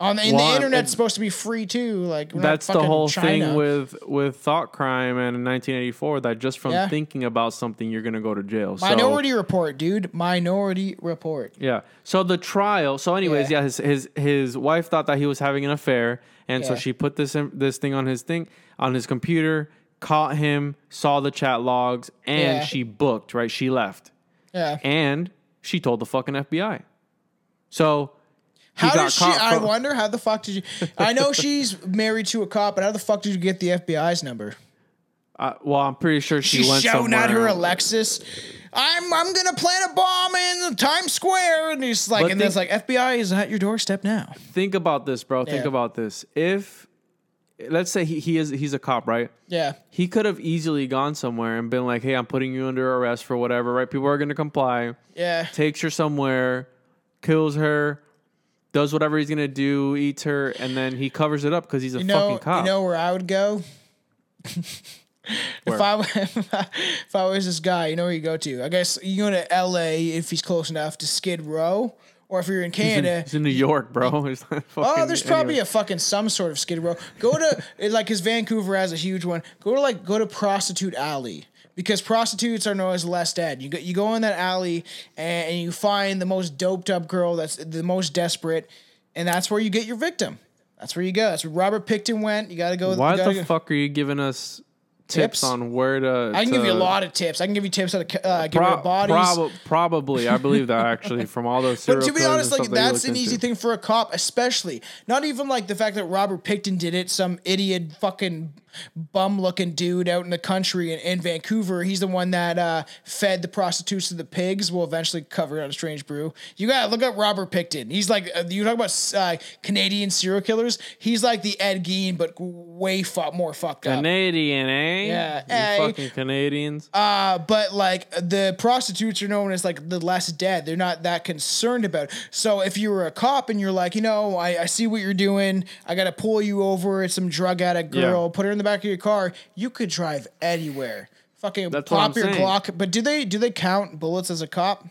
S4: On the, and
S2: Well,
S4: the internet's supposed to be free too. Like
S2: That's the whole
S4: China.
S2: thing with with thought crime and in 1984 that just from
S4: Yeah.
S2: thinking about something you're gonna go to jail. So-
S4: Minority Report, dude. Minority Report.
S2: Yeah. So the trial. So, anyways,
S4: Yeah.
S2: yeah, his his his wife thought that he was having an affair, and so she put this this thing on his thing on his computer, caught him, saw the chat logs, and
S4: Yeah.
S2: she booked. Right, she left,
S4: Yeah.
S2: and she told the fucking FBI. So.
S4: How did she? I
S2: from-
S4: wonder how the fuck did you? I know she's married to a cop, but how the fuck did you get the FBI's number?
S2: uh, well, I'm pretty sure she
S4: She's
S2: went
S4: shouting
S2: somewhere.
S4: at her Alexis. I'm I'm gonna plant a bomb in Times Square, and he's like,
S2: But
S4: and
S2: think-
S4: it's like FBI is at your doorstep now.
S2: Think about this, bro. Think
S4: Yeah.
S2: about this. If let's say he, he is he's a cop, right?
S4: Yeah,
S2: He could have easily gone somewhere and been like, "Hey, I'm putting you under arrest for whatever." Right? People are going to comply.
S4: yeah.
S2: Takes her somewhere, kills her, does whatever he's going to do, eats her, and then he covers it up because he's a
S4: You know,
S2: fucking cop.
S4: you know where I would go. If I if I was this guy, you know where you go to. I guess you go to L.A. if he's close enough to Skid Row, or if you're in Canada.
S2: he's in New York, bro.
S4: Oh, there's probably a fucking some sort of Skid Row. Go to like, cause Vancouver has a huge one. Go to like go to Prostitute Alley because prostitutes are known as less dead. You go you go in that alley and, you find the most doped up girl that's the most desperate, and that's where you get your victim. That's where you go. That's where Robert Pickton went. You gotta go.
S2: Why the
S4: go-
S2: fuck are you giving us tips,
S4: Tips?
S2: on where to?
S4: I can give you a lot of tips. I can give you tips how to uh, get rid
S2: Pro-
S4: of bodies.
S2: prob- probably, I believe that actually from all those.
S4: But to be honest, like
S2: stuff that you
S4: that's an easy
S2: into.
S4: thing for a cop, especially not even like the fact that Robert Pickton did it, some idiot fucking bum looking dude out in the country in, in Vancouver. He's the one that uh, fed the prostitutes to the pigs. We'll eventually cover it on a strange brew. You gotta look up Robert Pickton. He's like uh, you talk about uh, Canadian serial killers. He's like the Ed Gein, but way more fucked up.
S2: Canadian, eh?
S4: Yeah,
S2: You
S4: eh.
S2: fucking Canadians.
S4: Uh, but like the prostitutes are known as like the less dead. They're not that concerned about. it. So if you were a cop and you're like, you know, I, I see what you're doing. I gotta pull you over. It's some drug addict girl.
S2: Yeah.
S4: Put her in the back of your car. You could drive anywhere. Fucking
S2: That's
S4: pop your
S2: saying.
S4: Glock. But do they do they count bullets as a cop?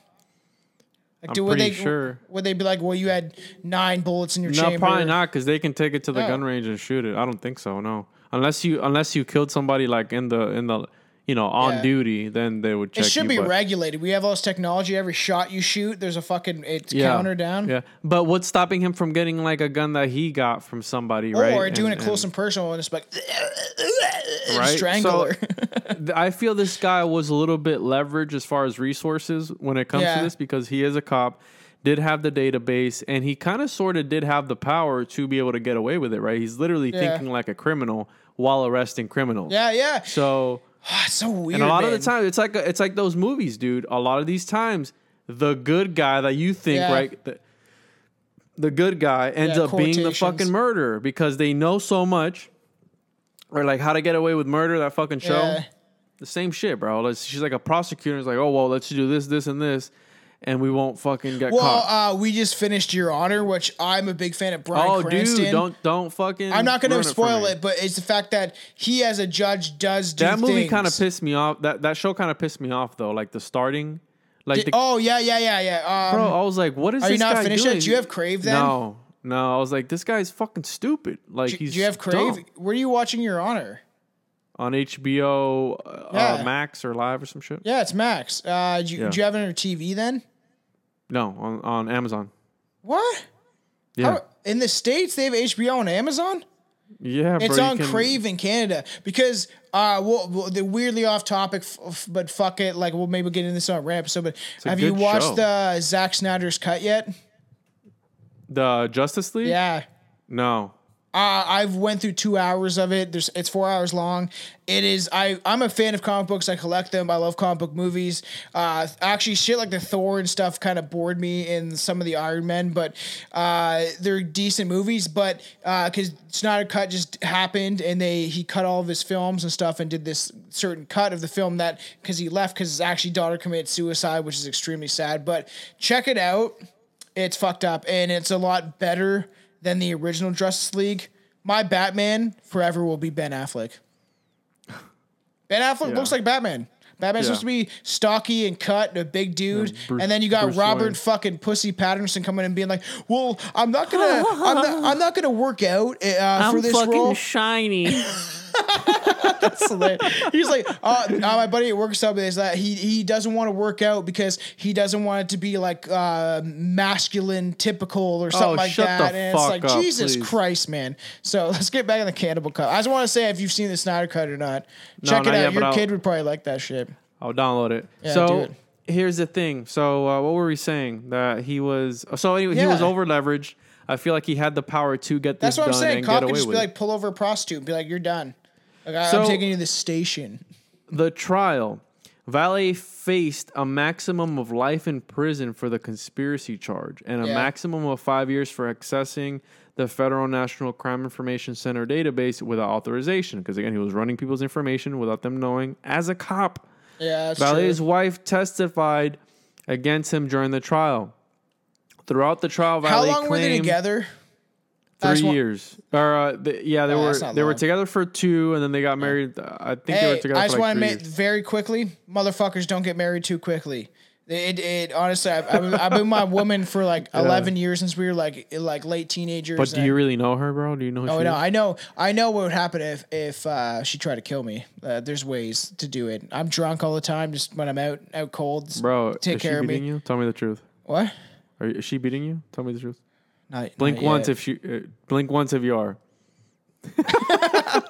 S4: Like,
S2: I'm
S4: do would
S2: pretty
S4: they
S2: sure.
S4: would they be like, well, you had nine bullets in your
S2: No,
S4: chamber?
S2: probably not, because they can take it to the gun range and shoot it. I don't think so. No, unless you unless you killed somebody like in the in the you know on
S4: Yeah.
S2: duty, then they would check.
S4: It should
S2: you,
S4: be
S2: but-
S4: regulated. We have all this technology. Every shot you shoot, there's a fucking it's
S2: Yeah,
S4: counter down.
S2: Yeah, but what's stopping him from getting like a gun that he got from somebody, right?
S4: Or doing
S2: And-
S4: it close
S2: and-
S4: and personal and it's like
S2: Right?
S4: strangle
S2: So-. I feel this guy was a little bit leveraged as far as resources when it comes
S4: Yeah.
S2: to this because he is a cop, did have the database, and he kind of sort of did have the power to be able to get away with it, right? He's literally
S4: Yeah.
S2: thinking like a criminal while arresting criminals.
S4: yeah, yeah.
S2: So,
S4: It's so weird.
S2: and a lot
S4: man.
S2: of the time, it's like it's like those movies, dude. A lot of these times, the good guy that you think,
S4: Yeah.
S2: right? The, the good guy ends
S4: Yeah,
S2: up being the fucking murderer because they know so much, or like how to get away with murder. That fucking show
S4: Yeah.
S2: the same shit, bro. She's like a prosecutor. It's like, oh well, let's do this, this, and this, and we won't fucking get
S4: Well,
S2: caught.
S4: uh, we just finished Your Honor, which I'm a big fan of Bryan
S2: oh,
S4: Cranston.
S2: dude, don't don't fucking.
S4: I'm not going to spoil
S2: me.
S4: it, but it's the fact that he, as a judge, does do
S2: That movie kind of pissed me off. That that show kind of pissed me off though. Like the starting, like the
S4: oh yeah, yeah, yeah, yeah. Um,
S2: bro. I was like, what is
S4: are
S2: this
S4: you not finished
S2: doing?
S4: yet? Do you have Crave then?
S2: No, no. I was like, this guy's fucking stupid. Like
S4: do,
S2: he's
S4: do you have Crave?
S2: dumb.
S4: Where are you watching Your Honor?
S2: on HBO uh,
S4: Yeah.
S2: Max or Live or some shit.
S4: Yeah, it's Max. Uh, do, you,
S2: Yeah.
S4: do you have it on your TV then?
S2: No, on on Amazon.
S4: What?
S2: Yeah,
S4: How- in the states, they have HBO on Amazon.
S2: yeah.
S4: It's
S2: bro,
S4: on
S2: can-
S4: Crave in Canada because uh, well, well, the weirdly off topic, f- f- but fuck it. Like, we'll maybe get into this on a ramp. So, but
S2: a
S4: have you watched
S2: show.
S4: the Zack Snyder's cut yet?
S2: The Justice League.
S4: Yeah.
S2: No.
S4: Uh, I've went through two hours of it. There's it's four hours long. It is I I'm a fan of comic books. I collect them. I love comic book movies. Uh, actually, shit like the Thor and stuff kind of bored me in some of the Iron Men, but uh, they're decent movies. But uh because Snyder cut just happened and they he cut all of his films and stuff and did this certain cut of the film that because he left because his actually daughter committed suicide, which is extremely sad. But check it out. It's fucked up and it's a lot better than the original Justice League. My Batman forever will be Ben Affleck. Ben Affleck
S2: Yeah.
S4: looks like Batman. Batman's
S2: Yeah.
S4: supposed to be stocky and cut, and a big dude,
S2: Bruce-
S4: and then you got
S2: Bruce
S4: Robert
S2: Wayne.
S4: fucking Pussy Pattinson coming and being like, "Well, I'm not gonna, I'm not, I'm not gonna work out uh, for this role."
S2: I'm fucking shiny.
S4: That's hilarious. He's like, uh, uh, my buddy at work me is that he he doesn't want to work out because he doesn't want it to be like uh, masculine, typical, or something like
S2: Oh, shut
S4: that. and it's like
S2: up,
S4: Jesus
S2: please.
S4: Christ, man. So let's get back in the Cannibal Cut. I just want to say if you've seen the Snyder Cut or not, check it out.
S2: yet,
S4: Your kid would probably like that shit.
S2: I'll download it.
S4: Yeah,
S2: so
S4: it.
S2: here's the thing. So uh, what were we saying? That he was. So anyway, he was over leveraged. I feel like he had the power to get this
S4: That's what I'm saying. Cop could just be like, pull over a prostitute and be like, you're done. Like, I, I'm
S2: So-
S4: taking you to the station.
S2: the trial. Valle faced a maximum of life in prison for the conspiracy charge and a
S4: Yeah.
S2: maximum of five years for accessing the Federal National Crime Information Center database without authorization. Because again, he was running people's information without them knowing as a cop.
S4: Yeah,
S2: Valle's
S4: true.
S2: wife testified against him during the trial. Throughout the trial,
S4: How
S2: Valle
S4: long were they together? I
S2: Three years. Or uh, th- yeah, they
S4: Oh,
S2: were they were together for two, and then they got married. uh, I think they were together
S4: I just
S2: like
S4: want to make very quickly, motherfuckers don't get married too quickly. It, it honestly, I've, I've, been, I've been my woman for like eleven years since we were like like late teenagers.
S2: But do you really know her, bro? Do you know? Who
S4: Oh no,
S2: is?
S4: I know, I know what would happen if if uh, she tried to kill me. Uh, there's ways to do it. I'm drunk all the time, just when I'm out out cold.
S2: bro.
S4: take
S2: is
S4: care
S2: she
S4: of me.
S2: you? Tell me the truth.
S4: What?
S2: Are you, is she beating you? Tell me the truth.
S4: Not,
S2: Blink
S4: not
S2: once if you Uh, blink once if you are.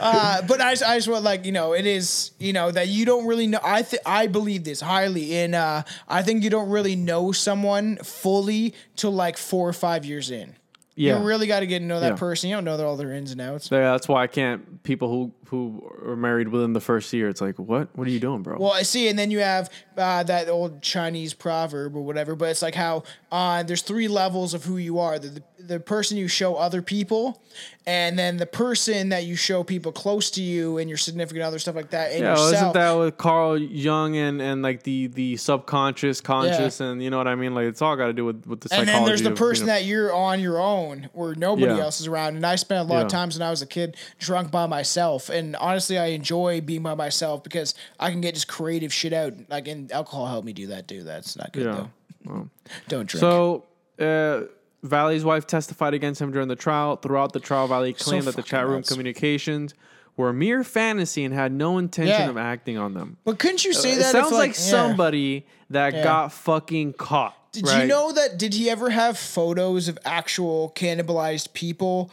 S4: Uh, but I, I just want like you know it is you know that you don't really know. I th- I believe this highly in. Uh, I think you don't really know someone fully till like four or five years in.
S2: Yeah.
S4: You really got to get to know that
S2: Yeah.
S4: person. You don't know all their ins and outs.
S2: Yeah, that's why I can't. People who who are married within the first year, it's like, what? What are you doing, bro?
S4: Well, I see, and then you have uh, that old Chinese proverb or whatever. But it's like how uh, there's three levels of who you are: the, the the person you show other people, and then the person that you show people close to you and your significant other stuff like that, and
S2: yeah,
S4: yourself.
S2: isn't that with Carl Jung and and like the the subconscious, conscious, and you know what I mean? Like it's all got to do with with the
S4: and then there's the
S2: of,
S4: person
S2: you know,
S4: that you're on your own where nobody
S2: Yeah.
S4: else is around. And I spent a lot of times when I was a kid drunk by myself. And honestly, I enjoy being by myself because I can get just creative shit out. Like, and alcohol helped me do that too. That's not good
S2: Yeah.
S4: though. Don't drink.
S2: So, uh, Valle's wife testified against him during the trial. Throughout the trial, Valle claimed that the chat room
S4: nuts.
S2: communications were mere fantasy and had no intention
S4: Yeah.
S2: of acting on them.
S4: but couldn't you say
S2: It
S4: that? if,
S2: sounds like,
S4: yeah.
S2: somebody that
S4: Yeah.
S2: got fucking caught.
S4: Did
S2: right?
S4: you know that? Did he ever have photos of actual cannibalized people?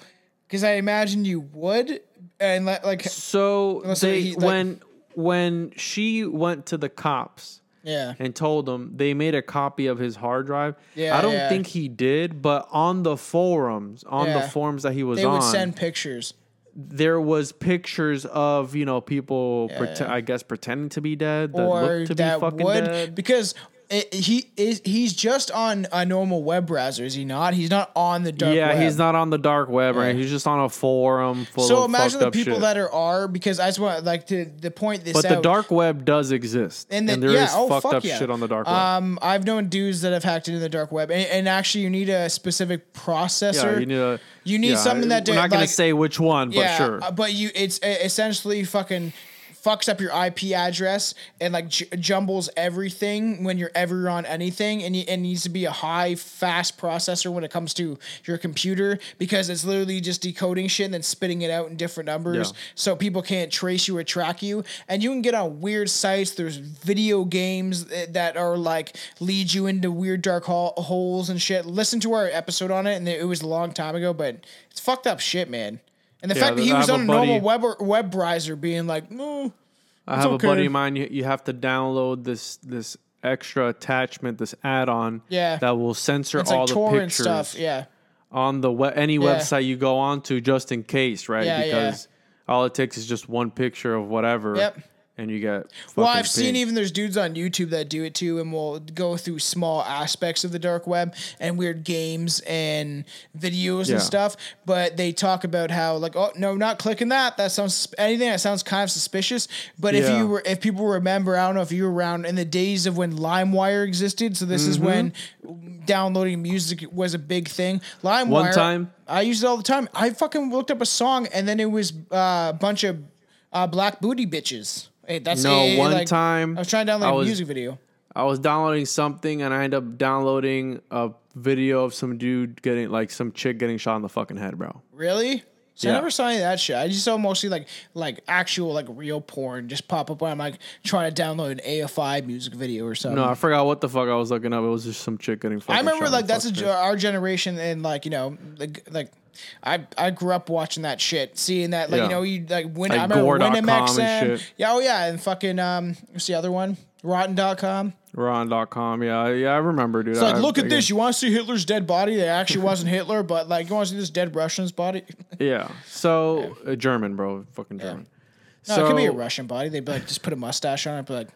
S4: Because I imagine you would. And li- like,
S2: So they
S4: he, like-
S2: when when she went to the cops
S4: yeah.
S2: and told them they made a copy of his hard drive.
S4: Yeah,
S2: I don't
S4: yeah.
S2: think he did, but on the forums, on
S4: Yeah.
S2: the forums that he was
S4: They
S2: on, they
S4: would send pictures.
S2: there was pictures of you know people, prete-
S4: yeah.
S2: I guess, pretending to be dead that
S4: or
S2: looked to
S4: that
S2: be fucking
S4: would
S2: dead.
S4: because It- he is he's just on a normal web browser, is he not? He's not on the dark web.
S2: yeah,
S4: web.
S2: he's not on the dark web, right? He's just on a forum full
S4: So
S2: of
S4: imagine the people
S2: shit.
S4: that are are because I just want like to the point this
S2: but
S4: out.
S2: the dark web does exist,
S4: And
S2: and,
S4: then-
S2: there is
S4: yeah, oh,
S2: fucked
S4: fuck
S2: up
S4: yeah.
S2: shit on the dark web.
S4: Um, I've known dudes that have hacked into the dark web, and, and actually, you need a specific processor.
S2: yeah, you need a.
S4: You need
S2: yeah,
S4: something that
S2: We're
S4: did-
S2: not gonna
S4: like-
S2: say which one, but sure.
S4: uh, but you it's uh, essentially fucking fucks up your IP address and like j- jumbles everything when you're ever on anything, and it needs to be a high fast processor when it comes to your computer because it's literally just decoding shit and then spitting it out in different numbers,
S2: Yeah.
S4: so people can't trace you or track you. And you can get on weird sites. There's video games that are like lead you into weird dark hole- holes and shit. Listen to our episode on it, and it was a long time ago, but it's fucked up shit, man. And the
S2: Yeah,
S4: fact that he was on
S2: a
S4: normal web web browser being like, no,
S2: I have
S4: okay.
S2: a buddy of mine. You, you have to download this this extra attachment, this add-on,
S4: Yeah.
S2: that will censor
S4: it's
S2: all
S4: like
S2: the
S4: torrent
S2: pictures
S4: stuff. Yeah.
S2: on the we- any
S4: Yeah.
S2: website you go on to, just in case, right?
S4: Yeah, yeah.
S2: because all it takes is just one picture of whatever,
S4: Yep.
S2: And you get.
S4: Well, I've seen even there's dudes on YouTube that do it too, and will go through small aspects of the dark web and weird games and videos
S2: Yeah.
S4: and stuff. But they talk about how like, oh no, not clicking that. That sounds anything that sounds kind of suspicious. But if you were, if people remember, I don't know if you were around in the days of when LimeWire existed. So this is
S2: Mm-hmm.
S4: when downloading music was a big thing. LimeWire.
S2: One time-
S4: I used it all the time. I fucking looked up a song and then it was uh, a bunch of uh, black booty bitches. Hey, that's
S2: No,
S4: eh,
S2: one
S4: like,
S2: time
S4: I was trying to download
S2: I
S4: a
S2: was-
S4: music video.
S2: I was downloading something and I ended up downloading a video of some dude getting like some chick getting shot in the fucking head, bro.
S4: Really? So I never saw any of that shit. I just saw mostly like like actual like real porn just pop up when I'm like trying to download an AFI music video or something.
S2: No, I forgot what the fuck I was looking up. It was just some chick getting
S4: I remember like that's a, our generation and like you know like like I I grew up watching that shit, seeing that like
S2: Yeah.
S4: you know you like when
S2: Like
S4: I remember Winamax
S2: and shit.
S4: yeah oh yeah and fucking um what's the other one Rotten.com.
S2: Ron.com. Yeah, yeah, I remember, dude.
S4: It's like
S2: I-
S4: look at
S2: again,
S4: this. You want to see Hitler's dead body? That actually wasn't Hitler, but like you want to see this dead Russian's body?
S2: Yeah. So uh, German, bro, fucking German.
S4: No,
S2: so
S4: it could be a Russian body. They'd be like just put a mustache on it, but like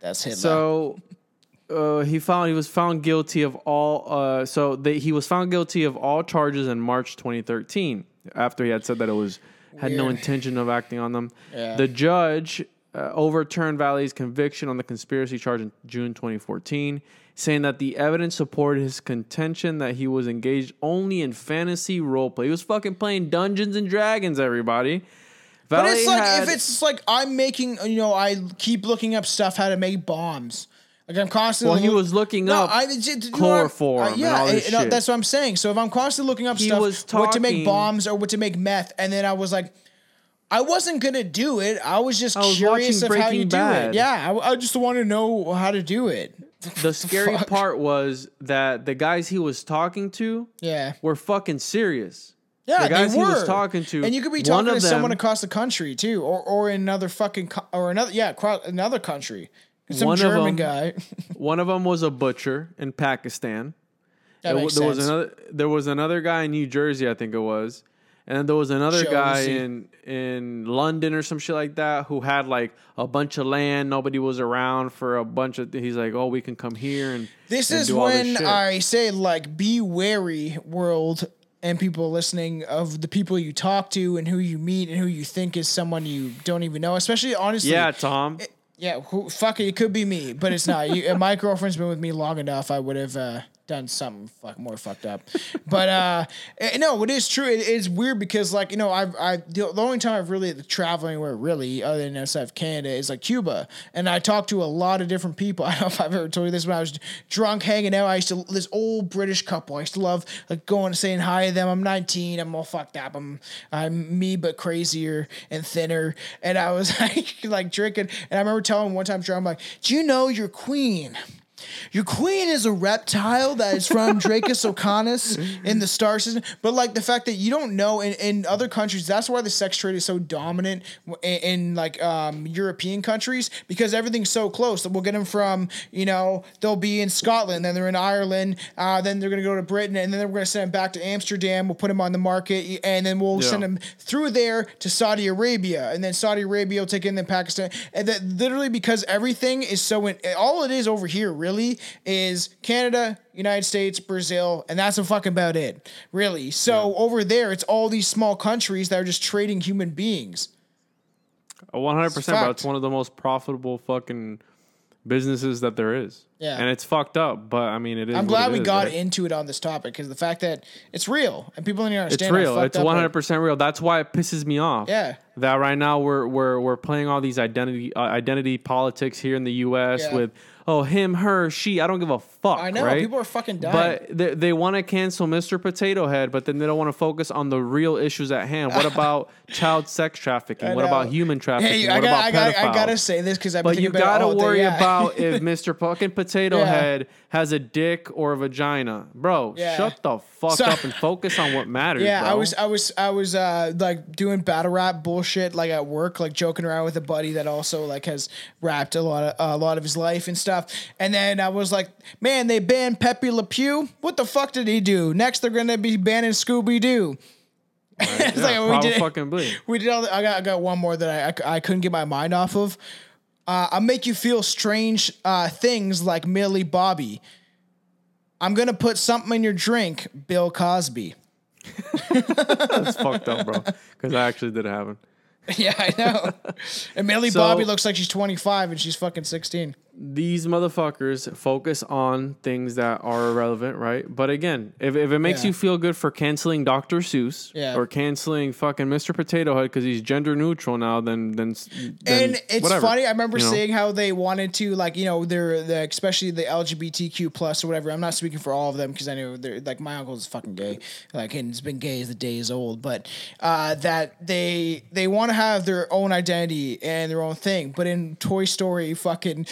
S4: that's Hitler.
S2: so uh, he found he was found guilty of all. Uh, so they, he was found guilty of all charges in March 2013 after he had said that it was had no intention of acting on them.
S4: Yeah.
S2: The judge uh, overturned Valle's conviction on the conspiracy charge in June 2014, saying that the evidence supported his contention that he was engaged only in fantasy roleplay. He was fucking playing Dungeons and Dragons, everybody.
S4: But it's like
S2: had-
S4: if it's like I'm making, you know, I keep looking up stuff how to make bombs. Like I'm constantly.
S2: Well, he was looking up
S4: I, j- j- you know what?
S2: chloroform and
S4: yeah,
S2: all this
S4: eh, no, that's what I'm saying. So if I'm constantly looking up
S2: He
S4: stuff,
S2: was
S4: what to make bombs or what to make meth, and then I was like, I wasn't gonna do it. I was just
S2: I was
S4: curious of how you
S2: Breaking
S4: do
S2: Bad.
S4: it. Yeah, I, I just want to know how to do it.
S2: the scary
S4: fuck?
S2: part was that the guys he was talking to
S4: Yeah.
S2: were fucking serious.
S4: Yeah,
S2: the guys he was talking to,
S4: and you could be talking to
S2: of
S4: someone across the country too, or or in another fucking co- or another yeah, across another country. Some
S2: One of them-
S4: guy.
S2: One of them was a butcher in Pakistan.
S4: that
S2: there,
S4: makes
S2: there was another. There was another guy in New Jersey, I think it was, and then there was another guy in in London or some shit like that who had like a bunch of land. Nobody was around for a bunch of. He's like, oh, we can come here and
S4: This
S2: and
S4: is
S2: this
S4: when
S2: shit."
S4: I say like be wary world and people listening of the people you talk to and who you meet and who you think is someone you don't even know. Especially honestly,
S2: yeah, Tom.
S4: Yeah. Who, fuck it, it could be me, but it's not. You, my girlfriend's been with me long enough. I would have uh, done something fuck more fucked up. But uh, eh, no, it is true. It is weird because like you know I've I the, only time I've really traveled anywhere really other than outside of Canada is like Cuba, and I talked to a lot of different people. I don't know if I've ever told you this when I was drunk hanging out. I used to this old British couple. I used to love like going and saying hi to them. I'm 19. I'm all fucked up. I'm I'm me but crazier and thinner. And I was like like drinking. And I remember telling one time, drunk, I'm like, "Do you know your queen?" Your queen is a reptile that is from Dracus Ocanus in the star system. But like the fact that you don't know in, in other countries, that's why the sex trade is so dominant in, in like um, European countries because everything's so close. that We'll get them from, you know, they'll be in Scotland, then they're in Ireland, uh, then they're going to go to Britain, and then we're going to send them back to Amsterdam. We'll put them on the market, and then we'll
S2: Yeah.
S4: send them through there to Saudi Arabia, and then Saudi Arabia will take in then Pakistan, and that literally because everything is so in, all it is over here really really is Canada, United States, Brazil, and that's a fucking about it, really. So over there, it's all these small countries that are just trading human beings.
S2: One hundred percent, bro. It's one of the most profitable fucking businesses that there is.
S4: Yeah.
S2: and it's fucked up, but I mean, it is.
S4: I'm glad we
S2: is,
S4: got
S2: right?
S4: into it on this topic because the fact that it's real and people need to understand. It's
S2: real. It's
S4: up,
S2: one
S4: like-
S2: hundred percent real. That's why it pisses me off.
S4: Yeah.
S2: That right now we're we're we're playing all these identity uh, identity politics here in the U.S.
S4: Yeah.
S2: with oh him her she. I don't give a fuck.
S4: I know
S2: right?
S4: people are fucking dying.
S2: But they, they want to cancel Mr. Potato Head, but then they don't want to focus on the real issues at hand. What about child sex trafficking? What about human trafficking?
S4: Hey, I
S2: what
S4: got,
S2: about
S4: I, got, I gotta say this because I've been
S2: But you
S4: thinking about it
S2: gotta
S4: all day,
S2: worry
S4: yeah.
S2: about if Mr. fucking Potato
S4: Yeah.
S2: Head has a dick or a vagina, bro.
S4: Yeah.
S2: Shut the fuck
S4: So-
S2: up and focus on what matters.
S4: Yeah, I was, I was, I was uh, like doing battle rap bullshit, like at work, like joking around with a buddy that also like has rapped a lot of a lot of his life and stuff. And then I was like, man, they banned Pepe Le Pew. What the fuck did he do? Next, they're gonna be banning Scooby Doo. it's
S2: Yeah,
S4: like we did.
S2: fucking.
S4: We did all. The, I got, I got one more that I I couldn't get my mind off of. Uh, I make you feel strange uh, things like Millie Bobby. I'm gonna put something in your drink, Bill Cosby.
S2: That's fucked up, bro. Because I actually did it happen.
S4: Yeah, I know. And Millie
S2: So-
S4: Bobby looks like she's 25 and she's fucking 16.
S2: These motherfuckers focus on things that are irrelevant, right? But again, if, if it makes
S4: Yeah.
S2: you feel good for canceling Dr. Seuss
S4: Yeah.
S2: or canceling fucking Mr. Potato Head because he's gender neutral now, then then, then
S4: and it's
S2: whatever,
S4: funny. I remember
S2: you know?
S4: seeing how they wanted to, like, you know, they're the especially the LGBTQ plus or whatever. I'm not speaking for all of them because I know they're like my uncle is fucking gay, like, and it's been gay as the day is old. But uh, that they they want to have their own identity and their own thing. But in Toy Story, fucking.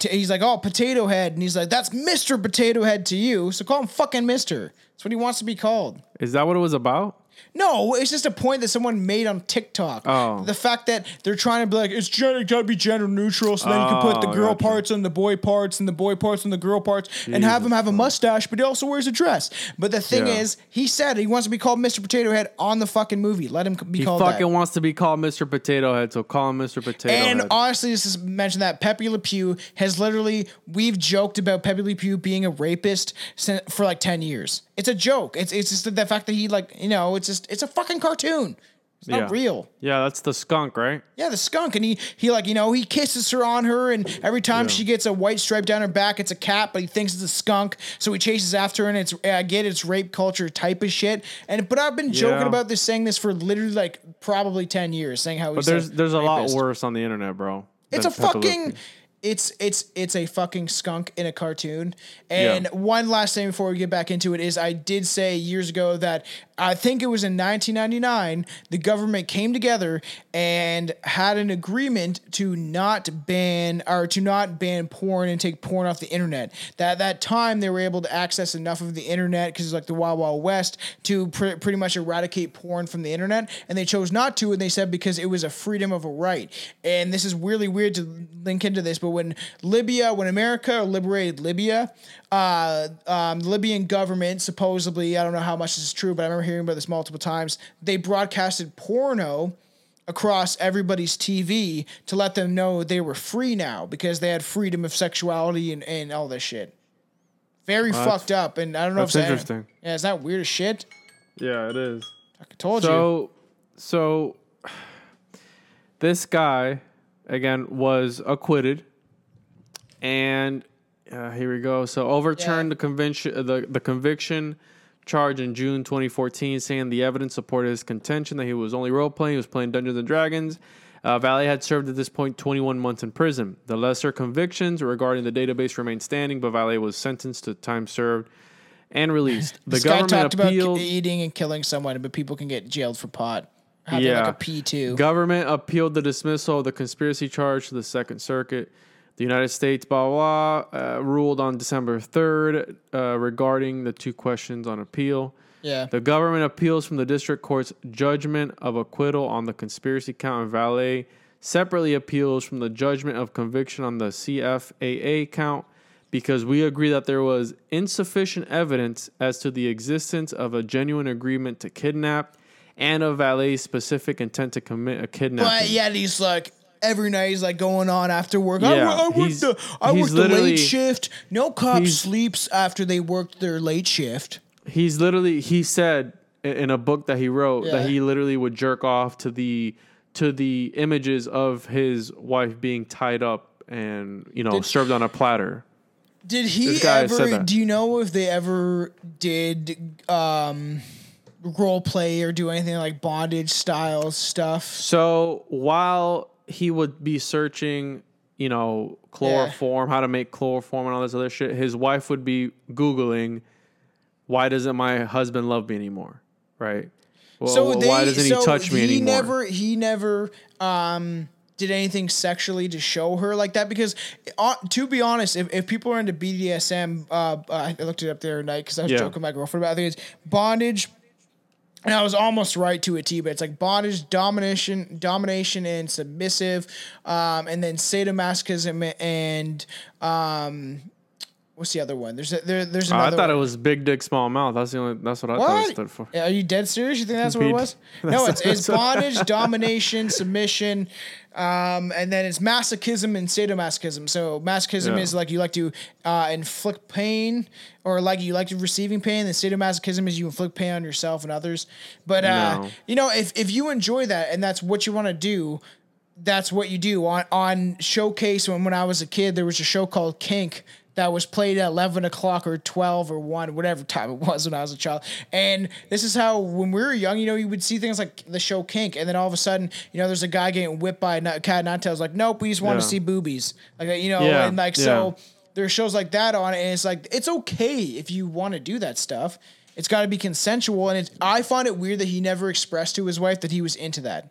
S4: He's like, oh, potato head, and he's like, that's Mister Potato Head to you, so call him fucking Mister. That's what he wants to be called.
S2: Is that what it was about?
S4: No, it's just a point that someone made on TikTok.
S2: Oh.
S4: The fact that they're trying to be like, it's gender, gotta be gender neutral, so then you can put the
S2: Oh,
S4: girl
S2: gotcha.
S4: parts on the boy parts and the boy parts on the girl parts and have him have a mustache, but he also wears a dress. But the thing
S2: Yeah.
S4: is, he said he wants to be called Mr. Potato Head on the fucking movie. Let him be
S2: He
S4: called
S2: fucking
S4: that.
S2: wants to be called Mr. Potato Head, so call him Mr. Potato Head.
S4: And
S2: Head.
S4: honestly, just is mentioned that Pepe Le Pew has literally we've joked about Pepe Le Pew being a rapist sin- for like ten years. It's a joke. It's it's just the fact that he like you know it's just it's a fucking cartoon. It's not
S2: Yeah.
S4: real.
S2: yeah, that's the skunk, right?
S4: Yeah, the skunk, and he he like you know he kisses her on her, and every time she gets a white stripe down her back, it's a cat, but he thinks it's a skunk, so he chases after her, and it's I get it's rape culture type of shit. And but I've been joking
S2: Yeah.
S4: about this, saying this for literally like probably ten years, saying how
S2: But there's there's a lot worse on the internet, bro.
S4: It's a fucking. It's it's it's a fucking skunk in a cartoon. And
S2: Yeah.
S4: one last thing before we get back into it is I did say years ago that I think it was in 1999 the government came together and had an agreement to not ban or to not ban porn and take porn off the internet. That at that time they were able to access enough of the internet because it's like the Wild Wild West to pr- pretty much eradicate porn from the internet, and they chose not to, and they said because it was a freedom of a right. And this is really weird to link into this, but when Libya, when America liberated Libya, uh, um, the Libyan government supposedly, I don't know how much this is true, but I remember hearing about this multiple times. They broadcasted porno across everybody's TV to let them know they were free now because they had freedom of sexuality and, and all this shit. Very
S2: Well,
S4: fucked up, and I don't know
S2: that's
S4: if that-
S2: interesting.
S4: Yeah, is that weird as shit?
S2: Yeah, it is.
S4: I told you.
S2: So, so this guy again was acquitted, and uh, here we go. So overturned
S4: Yeah.
S2: the convention, the the conviction charge in June 2014, saying the evidence supported his contention that he was only role playing. He was playing Dungeons and Dragons. Uh, Valle had served at this point 21 months in prison. The lesser convictions regarding the database remained standing, but Valle was sentenced to time served and released. The
S4: this guy
S2: government
S4: talked
S2: appealed.
S4: ki- eating and killing someone, but people can get jailed for pot. Having like a P two.
S2: Government appealed the dismissal of the conspiracy charge to the Second Circuit. The United States, blah, blah, blah uh, ruled on December 3rd uh, regarding the two questions on appeal.
S4: yeah.
S2: The government appeals from the district court's judgment of acquittal on the conspiracy count in Valle, separately appeals from the judgment of conviction on the CFAA count because we agree that there was insufficient evidence as to the existence of a genuine agreement to kidnap and of Valle's specific intent to commit a kidnapping.
S4: But yet he's like, every night he's like going on after work.
S2: Yeah,
S4: I, I work
S2: he's-
S4: the I
S2: he's
S4: work the late shift. No cop sleeps after they worked their late shift.
S2: He's literally he said in a book that he wrote
S4: Yeah.
S2: that he literally would jerk off to the to the images of his wife being tied up and you know
S4: Did-
S2: served on a platter.
S4: Did he
S2: This guy said
S4: ever? Do you know if they ever did um, role play or do anything like bondage style stuff?
S2: So while he would be searching, you know, chloroform, how to make chloroform and all this other shit, his wife would be googling, "Why doesn't my husband love me anymore?" Right? Well,
S4: So they,
S2: why doesn't
S4: so
S2: he touch me
S4: he
S2: anymore?
S4: never, he never um, did anything sexually to show her like that. Because, uh, to be honest, if, if people are into BDSM, uh, I looked it up the other night because I was
S2: Yeah.
S4: joking with my girlfriend about. it. I think it's bondage. And I was almost right to a T, but it's like bondage, domination, domination, and submissive, um, and then sadomasochism and um, what's the other one? There's a, there, there's
S2: Oh, I thought
S4: one.
S2: it was big dick, small mouth. That's the only. That's what I thought it stood for.
S4: Are you dead serious? You think that's what it was? No, it's, it's bondage, domination, submission, um, and then it's masochism and sadomasochism. So masochism
S2: Yeah.
S4: is like you like to uh, inflict pain, or like you like to receiving pain. And sadomasochism is you inflict pain on yourself and others. But uh,
S2: No.
S4: you know, if if you enjoy that and that's what you want to do, that's what you do on on showcase when when I was a kid there was a show called Kink that was played at 11 o'clock or 12 or 1 whatever time it was when I was a child. And this is how when we were young you know you would see things like the show Kink and then all of a sudden you know there's a guy getting whipped by a cat and tails like nope we just want to see boobies. Like you know
S2: Yeah,
S4: and like so there's shows like that on it and it's like it's okay if you want to do that stuff. It's got to be consensual and it's I find it weird that he never expressed to his wife that he was into that.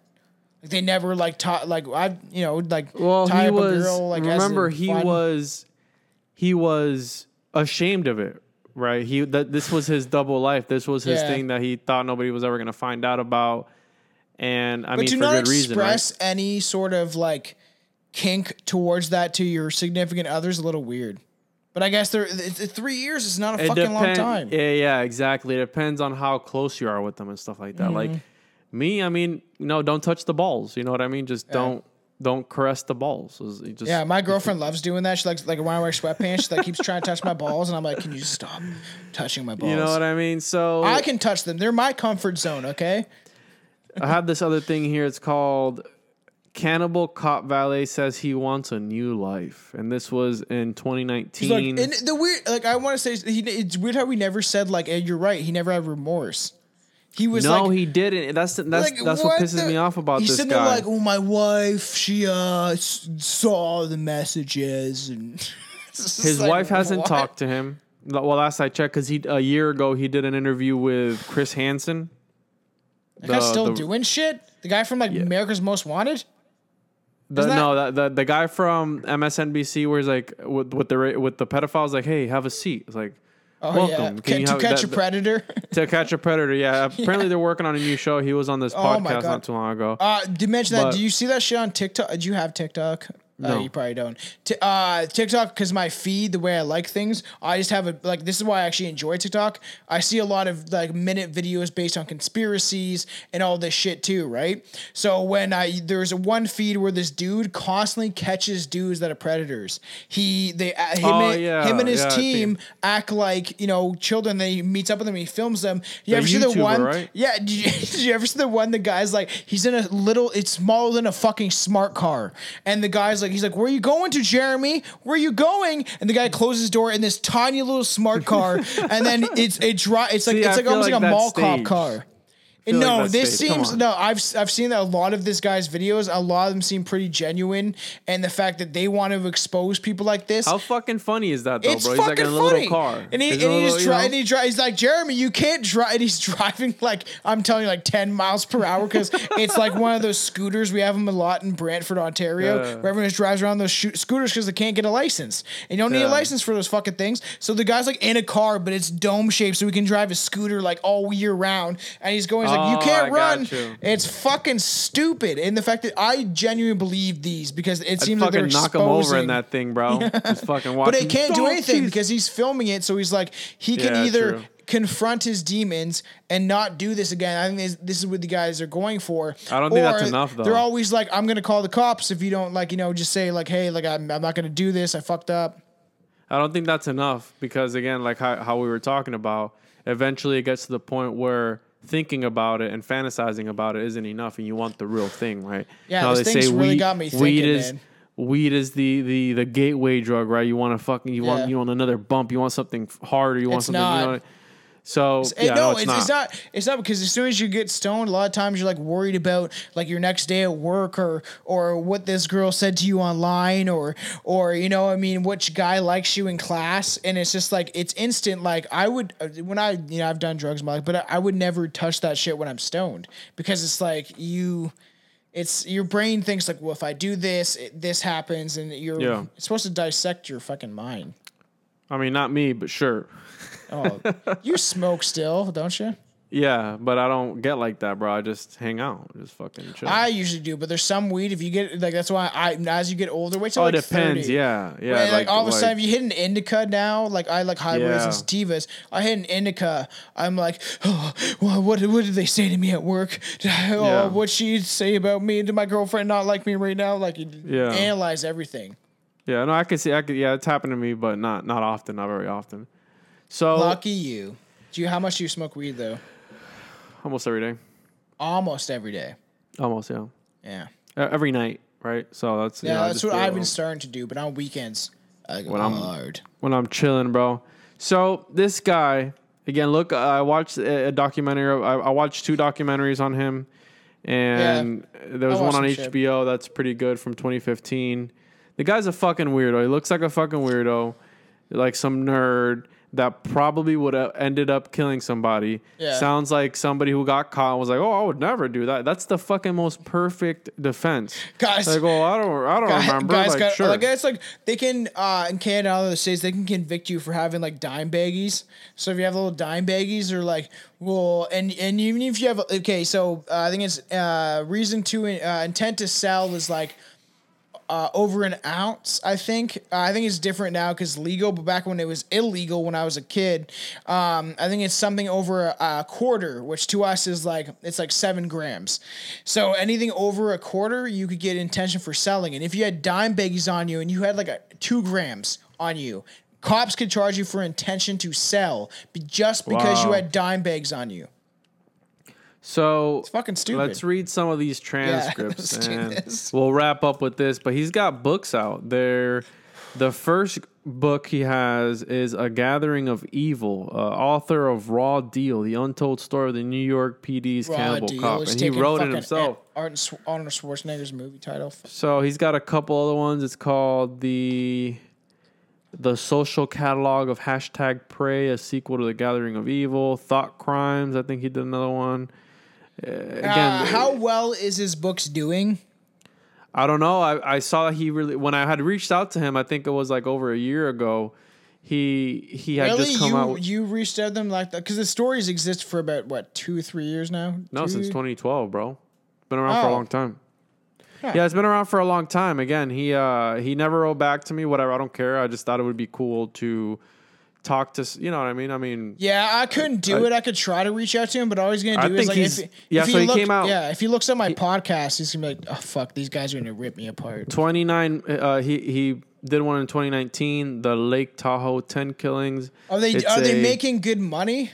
S4: Like they never like taught like I you know like
S2: Well,
S4: tie
S2: he
S4: up
S2: was.
S4: a girl like
S2: remember, he
S4: fun-
S2: was. He was ashamed of it, right? He that this was his double life. This was his
S4: Yeah.
S2: thing that he thought nobody was ever going to find out about. And I
S4: but
S2: mean, for
S4: not
S2: good reason, right?
S4: express any sort of like kink towards that to your significant other is a little weird. But I guess there three years is not a
S2: It
S4: fucking long time.
S2: Yeah, yeah, exactly. It depends on how close you are with them and stuff like that.
S4: Mm-hmm.
S2: Like me, I mean, no, don't touch the balls. You know what I mean? Just don't don't caress the balls. Just,
S4: yeah, my girlfriend loves doing that. She likes like when I wear sweatpants, she like keeps trying to touch my balls, and I'm like, "Can you stop touching my balls?"
S2: You know what I mean? So
S4: I can touch them. They're my comfort zone. Okay.
S2: I have this other thing here. It's called Cannibal Cop Valle says he wants a new life, and this was in 2019.
S4: Like, and the weird, like I want to say, he, it's weird how we never said like, hey, "You're right." He never had remorse. He was
S2: no,
S4: like,
S2: he didn't. That's that's
S4: like,
S2: that's what, pisses
S4: the-
S2: me off about
S4: He's
S2: this
S4: sitting
S2: guy.
S4: there like, "Oh, my wife, she uh saw the messages and."
S2: His
S4: like,
S2: wife hasn't
S4: what?
S2: talked to him. Well, last I checked, because he a year ago he did an interview with Chris Hansen.
S4: That guy's still
S2: the-
S4: doing shit. The guy from like America's Most Wanted.
S2: The,
S4: that-
S2: no, the, the the guy from MSNBC where he's like with with the with the pedophiles, like, hey, have a seat. It's like,
S4: Oh
S2: welcome.
S4: yeah,
S2: Can you
S4: to
S2: have-
S4: catch
S2: that-
S4: a predator.
S2: to catch a predator. Yeah, apparently they're working on a new show. He was on this
S4: Oh
S2: podcast
S4: God.
S2: not too long ago.
S4: Uh, did you mention that?
S2: But-
S4: Do you see that shit on TikTok? Do you have TikTok? Uh,
S2: No.
S4: you probably don't. T- uh, TikTok, because my feed, the way I like things, I just have a like. This is why I actually enjoy TikTok. I see a lot of like minute videos based on conspiracies and all this shit too, right? So when I there's a one feed where this dude constantly catches dudes that are predators. He they uh, him,
S2: Oh,
S4: and,
S2: yeah,
S4: him and his
S2: yeah,
S4: team act like you know children. Then he meets up with them. He films them. You
S2: The
S4: ever see the one?
S2: right?
S4: Yeah, did you, did you ever see the one? The guy's like, he's in a little, it's smaller than a fucking smart car. And the guy's like, he's like, where are you going to, Jeremy? Where are you going? And the guy closes his door in this tiny little smart car. and then it's, it dry, it's like,
S2: See,
S4: it's
S2: I
S4: like almost
S2: like
S4: like, a mall cop car.
S2: Feel
S4: no,
S2: like
S4: this.
S2: Come
S4: seems no. I've I've seen a lot of this guy's videos. A lot of them seem pretty genuine, and the fact that they want to expose people like this,
S2: How fucking funny is that though,
S4: it's
S2: bro? He's
S4: fucking
S2: like in a
S4: funny.
S2: little car.
S4: And he,
S2: He's
S4: and he
S2: little,
S4: just dri- and he dri- he's like, Jeremy, you can't drive. And he's driving like, I'm telling you, like 10 miles per hour because it's like one of those scooters. We have them a lot in Brantford, Ontario,
S2: Yeah.
S4: where everyone just drives around those sho- scooters because they can't get a license. And you don't need a license for those fucking things. So the guy's like in a car, but it's dome shaped so he can drive a scooter like all year round. And he's going, was like, you
S2: Oh,
S4: can't run.
S2: you.
S4: It's fucking stupid. And the fact that I genuinely believe these because it seems like they're
S2: knock him over in that thing, bro. Just fucking watch.
S4: But it can't do anything
S2: jeez.
S4: because he's filming it. So he's like, he can
S2: Yeah,
S4: either
S2: true.
S4: confront his demons and not do this again. I think this, this is what the guys are going for.
S2: I don't think that's enough, though.
S4: They're always like, I'm gonna call the cops if you don't like, you know, just say like, hey, like I'm, I'm not gonna do this. I fucked up.
S2: I don't think that's enough because again, like how, how we were talking about, eventually it gets to the point where thinking about it and fantasizing about it isn't enough, and you want the real thing, right?
S4: Yeah,
S2: How
S4: this thing's really got me
S2: weed
S4: thinking,
S2: is
S4: man.
S2: weed is the the the gateway drug, right? You want to fucking you
S4: Yeah.
S2: want you want another bump, you want something harder, you want
S4: It's
S2: something.
S4: not.
S2: You know, so
S4: Hey,
S2: yeah,
S4: no,
S2: no,
S4: it's,
S2: it's, not.
S4: it's not. It's not because as soon as you get stoned, a lot of times you're like worried about like your next day at work or or what this girl said to you online or or you know I mean which guy likes you in class and it's just like it's instant. Like I would uh, when I you know I've done drugs in my life, but I, I would never touch that shit when I'm stoned because it's like you. It's your brain thinks like, well, if I do this, it, this happens, and you're
S2: Yeah.
S4: it's supposed to dissect your fucking mind.
S2: I mean, not me, but sure.
S4: Oh, you smoke still, don't you?
S2: Yeah, but I don't get like that, bro. I just hang out, just fucking chill.
S4: I usually do, but there's some weed. If you get like, that's why I as you get older, wait till
S2: oh,
S4: like
S2: it depends.
S4: 30.
S2: Yeah, yeah.
S4: Right, like, all of a sudden, if you hit an indica now, like I like hybrids and sativas. I hit an indica. I'm like, oh, what, what, what did they say to me at work? I- oh,
S2: Yeah.
S4: what she say about me? Did my girlfriend not like me right now? Like,
S2: Yeah.
S4: analyze everything.
S2: Yeah, no, I can see. I could. Yeah, it's happened to me, but not not often, not very often. So
S4: Lucky you. Do you? How much do you smoke weed though?
S2: almost every day,
S4: Almost every day.
S2: almost yeah,
S4: Yeah.
S2: E- every night, right? So that's you
S4: Yeah,
S2: know,
S4: that's what I've been starting to do. But on weekends, I go
S2: When I'm-
S4: hard.
S2: when I'm chilling, bro. So this guy again. Look, I watched a a documentary. I, I watched two documentaries on him, and there was one on
S4: watched some shit.
S2: HBO that's pretty good from 2015. The guy's a fucking weirdo. He looks like a fucking weirdo, like some nerd that probably would have ended up killing somebody.
S4: Yeah.
S2: Sounds like somebody who got caught was like, "Oh, I would never do that." That's the fucking most perfect defense.
S4: Guys-
S2: like, oh, I don't, I don't
S4: Guy-
S2: remember.
S4: Guys
S2: like,
S4: got
S2: sure.
S4: like it's like they can uh in Canada and other states they can convict you for having like dime baggies. So if you have little dime baggies or like well and and even if you have okay so uh, I think it's uh reason to uh, intent to sell is like uh, over an ounce. I think. Uh, I think it's different now because legal, but back when it was illegal when I was a kid, um, I think it's something over a, a quarter, which to us is like it's like seven grams. So anything over a quarter, you could get intention for selling. And if you had dime baggies on you and you had like a two grams on you. Cops could charge you for intention to sell just because you had dime bags on you.
S2: So it's
S4: fucking stupid.
S2: Let's read some of these transcripts
S4: do
S2: and we'll wrap up with this. But he's got books out there. The first book he has is A Gathering of Evil, uh, author of Raw Deal, the untold story of the New York PD's
S4: Raw
S2: cannibal
S4: deal.
S2: cop.
S4: It's
S2: And he wrote it himself.
S4: Arnold Arnold Schwarzenegger's movie title.
S2: So he's got a couple other ones. It's called the the social catalog of hashtag prey, a sequel to the Gathering of Evil. Thought crimes. I think he did another one. Uh, again,
S4: Uh, how well is his books doing?
S2: I don't know. I, I saw he really when I had reached out to him. I think it was like over a year ago. He he had
S4: Really,
S2: just come
S4: you
S2: out. With,
S4: you reached out to them like that because the stories exist for about what two, three years now.
S2: no,
S4: Two?
S2: since 2012, bro. It's been around for a
S4: Oh.
S2: long time.
S4: Huh.
S2: Yeah, it's been around for a long time. Again, he uh he never wrote back to me. Whatever, I don't care. I just thought it would be cool to talk to. You know what I mean? I mean,
S4: Yeah, I couldn't do
S2: I-
S4: it. I could try to reach out to him, but all he's gonna
S2: I
S4: do is
S2: think
S4: like
S2: he's-
S4: if,
S2: yeah,
S4: if
S2: so he
S4: looked-
S2: came out-
S4: Yeah, if he looks at my podcast, he's gonna be like, "Oh fuck, these guys are gonna rip me apart."
S2: 29. Uh, he he did one in 2019. The Lake Tahoe 10 killings.
S4: Are they
S2: It's
S4: are they making good money?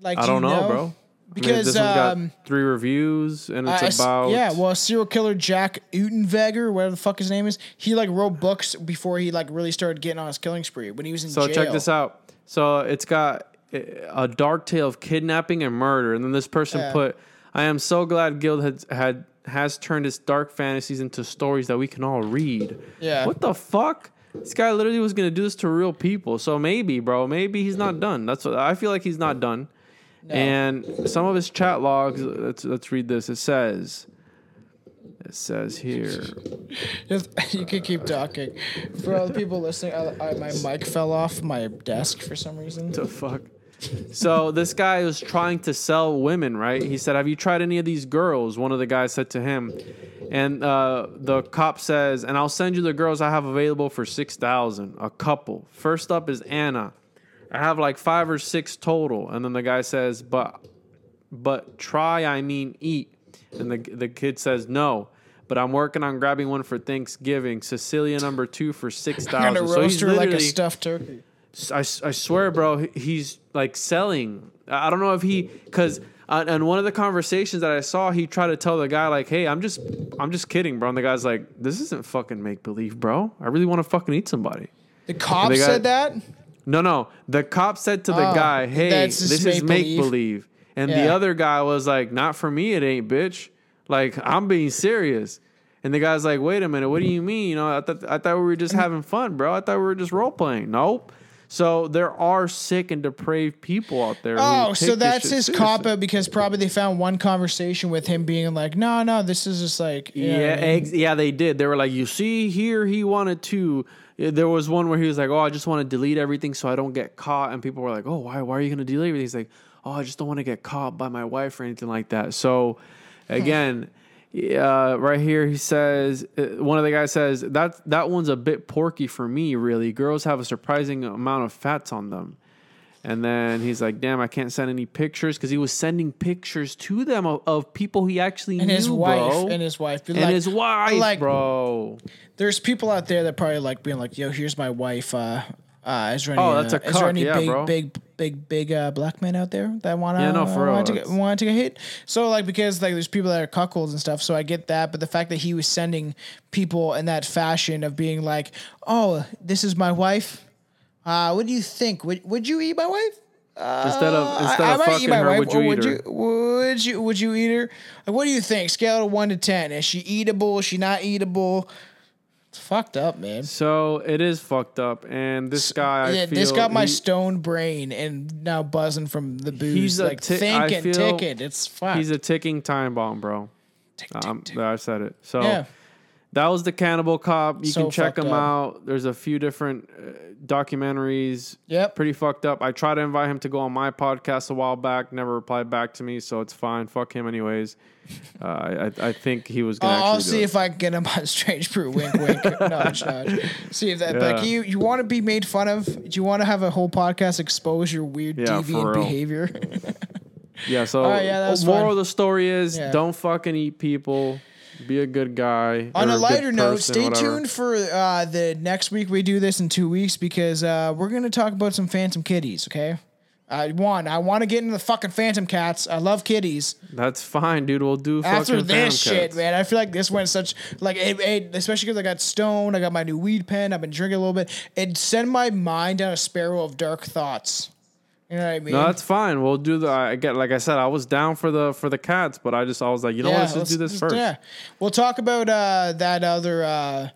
S4: Like
S2: I
S4: do you
S2: don't know, bro. I mean,
S4: Because
S2: this one's got
S4: um,
S2: three reviews, and it's
S4: I- I s-
S2: about
S4: yeah, well, serial killer Jack Unterweger, whatever the fuck his name is, he like wrote books before he like really started getting on his killing spree when he was in jail.
S2: So check this out. So it's got uh, a dark tale of kidnapping and murder, and then this person put, "I am so glad Guild had had has turned its dark fantasies into stories that we can all read."
S4: Yeah.
S2: What the fuck? This guy literally was gonna do this to real people. So maybe, bro, maybe he's not done. That's what I feel like he's not done. And some of his chat logs. Let's let's read this. It says. It says here.
S4: You can keep talking. For all the people listening, I, I, my mic fell off my desk for some reason.
S2: the fuck? so this guy was trying to sell women, right? He said, "Have you tried any of these girls?" One of the guys said to him, and uh, the cop says, "And I'll send you the girls I have available for six thousand, a couple. First up is Anna. I have like five or six total." And then the guy says, "But, but try, I mean eat." And the the kid says, "No." But I'm working on grabbing one for Thanksgiving. Cecilia number two for six
S4: gonna
S2: thousand. So
S4: roast
S2: he's
S4: her like a stuffed turkey.
S2: I, I swear, bro, he's like selling. I don't know if he because uh, in one of the conversations that I saw, he tried to tell the guy like, "Hey, I'm just, I'm just kidding, bro." And the guy's like, "This isn't fucking make believe, bro. I really want to fucking eat somebody."
S4: The cop
S2: they got-
S4: said that.
S2: No, no. The cop said to the
S4: Oh,
S2: guy, "Hey,
S4: that's just
S2: this is make
S4: make-believe."
S2: believe," and the
S4: Yeah.
S2: other guy was like, "Not for me, it ain't, bitch. Like I'm being serious." And the guy's like, "Wait a minute, what do you mean? You know, I thought I thought we were just having fun, bro. I thought we were just role playing." Nope. So there are sick and depraved people out there. who
S4: Oh,
S2: take
S4: so
S2: this
S4: that's
S2: shit
S4: his
S2: seriously.
S4: cop out because probably they found one conversation with him being like, no, no, this is just like, you know
S2: Yeah,
S4: what I mean?
S2: ex- yeah, they did. They were like, you see here, he wanted to. There was one where he was like, "Oh, I just want to delete everything so I don't get caught," and people were like, "Oh, why? Why are you going to delete everything?" He's like, "Oh, I just don't want to get caught by my wife or anything like that." So, again, uh, right here he says, uh, one of the guys says that that one's a bit porky for me. Really, girls have a surprising amount of fats on them. And then he's like, "Damn, I can't send any pictures because he was sending pictures to them of, of people he actually
S4: and
S2: knew,
S4: his wife
S2: bro.
S4: and his wife
S2: and
S4: like-
S2: his wife,
S4: like,
S2: bro.
S4: There's people out there that probably like being like, yo, here's my wife. Uh, uh, is there any,
S2: Oh, that's
S4: uh,
S2: a
S4: is there any
S2: yeah,
S4: big,
S2: bro.
S4: big, big, big, uh, black men out there that want to,
S2: Yeah, no, for real,
S4: want to get, want to get hit? So like, because like there's people that are cuckolds and stuff. So I get that, but the fact that he was sending people in that fashion of being like, oh, this is my wife. Uh, what do you think? Would would you eat my wife?
S2: Instead of instead
S4: I, I
S2: of
S4: might
S2: fucking
S4: eat my
S2: her,
S4: wife.
S2: would you
S4: or
S2: eat
S4: would
S2: her?
S4: you would you would you eat her? Like, what do you think? Scale of one to ten. Is she eatable? Is she not eatable? It's fucked up, man.
S2: So it is fucked up, and this guy, I
S4: yeah, this got my
S2: he-
S4: stone brain and now buzzing from the booze.
S2: He's
S4: like
S2: I
S4: thinking, ticket. It's fucked.
S2: He's a ticking time bomb, bro.
S4: Tick, tick,
S2: Um,
S4: tick.
S2: I said it. So
S4: Yeah.
S2: That was the Cannibal Cop. You
S4: So
S2: can check him
S4: up.
S2: out. There's a few different uh, documentaries.
S4: Yep.
S2: Pretty fucked up. I tried to invite him to go on my podcast a while back. Never replied back to me, so it's fine. Fuck him, anyways. Uh, I, I think he was gonna.
S4: I'll, I'll see if I can get him on Strange Brew. Wink, wink. nudge, nudge. See if that.
S2: Yeah.
S4: Like you, you want to be made fun of? Do you want to have a whole podcast expose your weird
S2: Yeah,
S4: deviant behavior?
S2: Yeah, so
S4: right, yeah,
S2: moral
S4: fun.
S2: of the story is
S4: Yeah.
S2: don't fucking eat people. Be a good guy.
S4: On a lighter note,
S2: person,
S4: stay
S2: whatever.
S4: tuned for uh, the next week. We do this in two weeks because uh, we're going to talk about some Phantom Kitties. Okay. Uh, one, I want to get into the fucking Phantom Cats. I love kitties.
S2: That's fine, dude. We'll do
S4: After this shit,
S2: Cats.
S4: man, I feel like this went such like it, it, especially because I got stoned. I got my new weed pen. I've been drinking a little bit. It sent my mind down a spiral of dark thoughts. You know what I mean?
S2: No, that's fine. We'll do the. I get like I said, I was down for the for the cats, but I just I was like, you know what? Let's just do this
S4: let's-
S2: first.
S4: Yeah, we'll talk about uh, that other uh,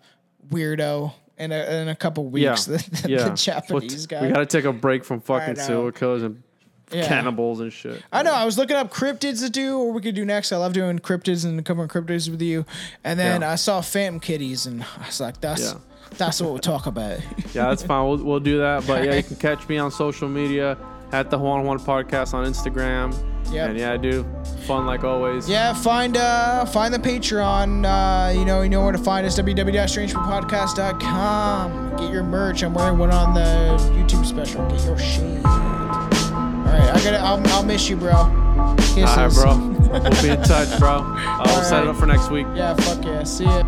S4: weirdo in a, in a couple
S2: Yeah,
S4: weeks. The,
S2: yeah.
S4: the
S2: We'll
S4: Japanese
S2: t-
S4: guy.
S2: We gotta take a break from fucking serial killers and
S4: Yeah.
S2: cannibals and shit.
S4: I know. I was looking up cryptids to do, or we could do next. I love doing cryptids and covering cryptids with you. And then
S2: Yeah.
S4: I saw Phantom Kitties, and I was like, "That's
S2: Yeah.
S4: that's what we'll talk about."
S2: Yeah, that's fine. We'll, we'll do that. But yeah, you can catch me on social media at the Juan Juan Podcast on Instagram.
S4: Yep.
S2: And yeah, I do fun like always.
S4: Yeah, find uh find the Patreon. Uh, you know, you know where to find us. www.strangepodcast.com. Get your merch. I'm wearing one on the YouTube special. Get your shit. All right, I gotta. I'll, I'll miss you, bro. Kisses.
S2: All right, bro. we'll be in touch, bro. I'll set it up for next week.
S4: Yeah, fuck yeah. See ya.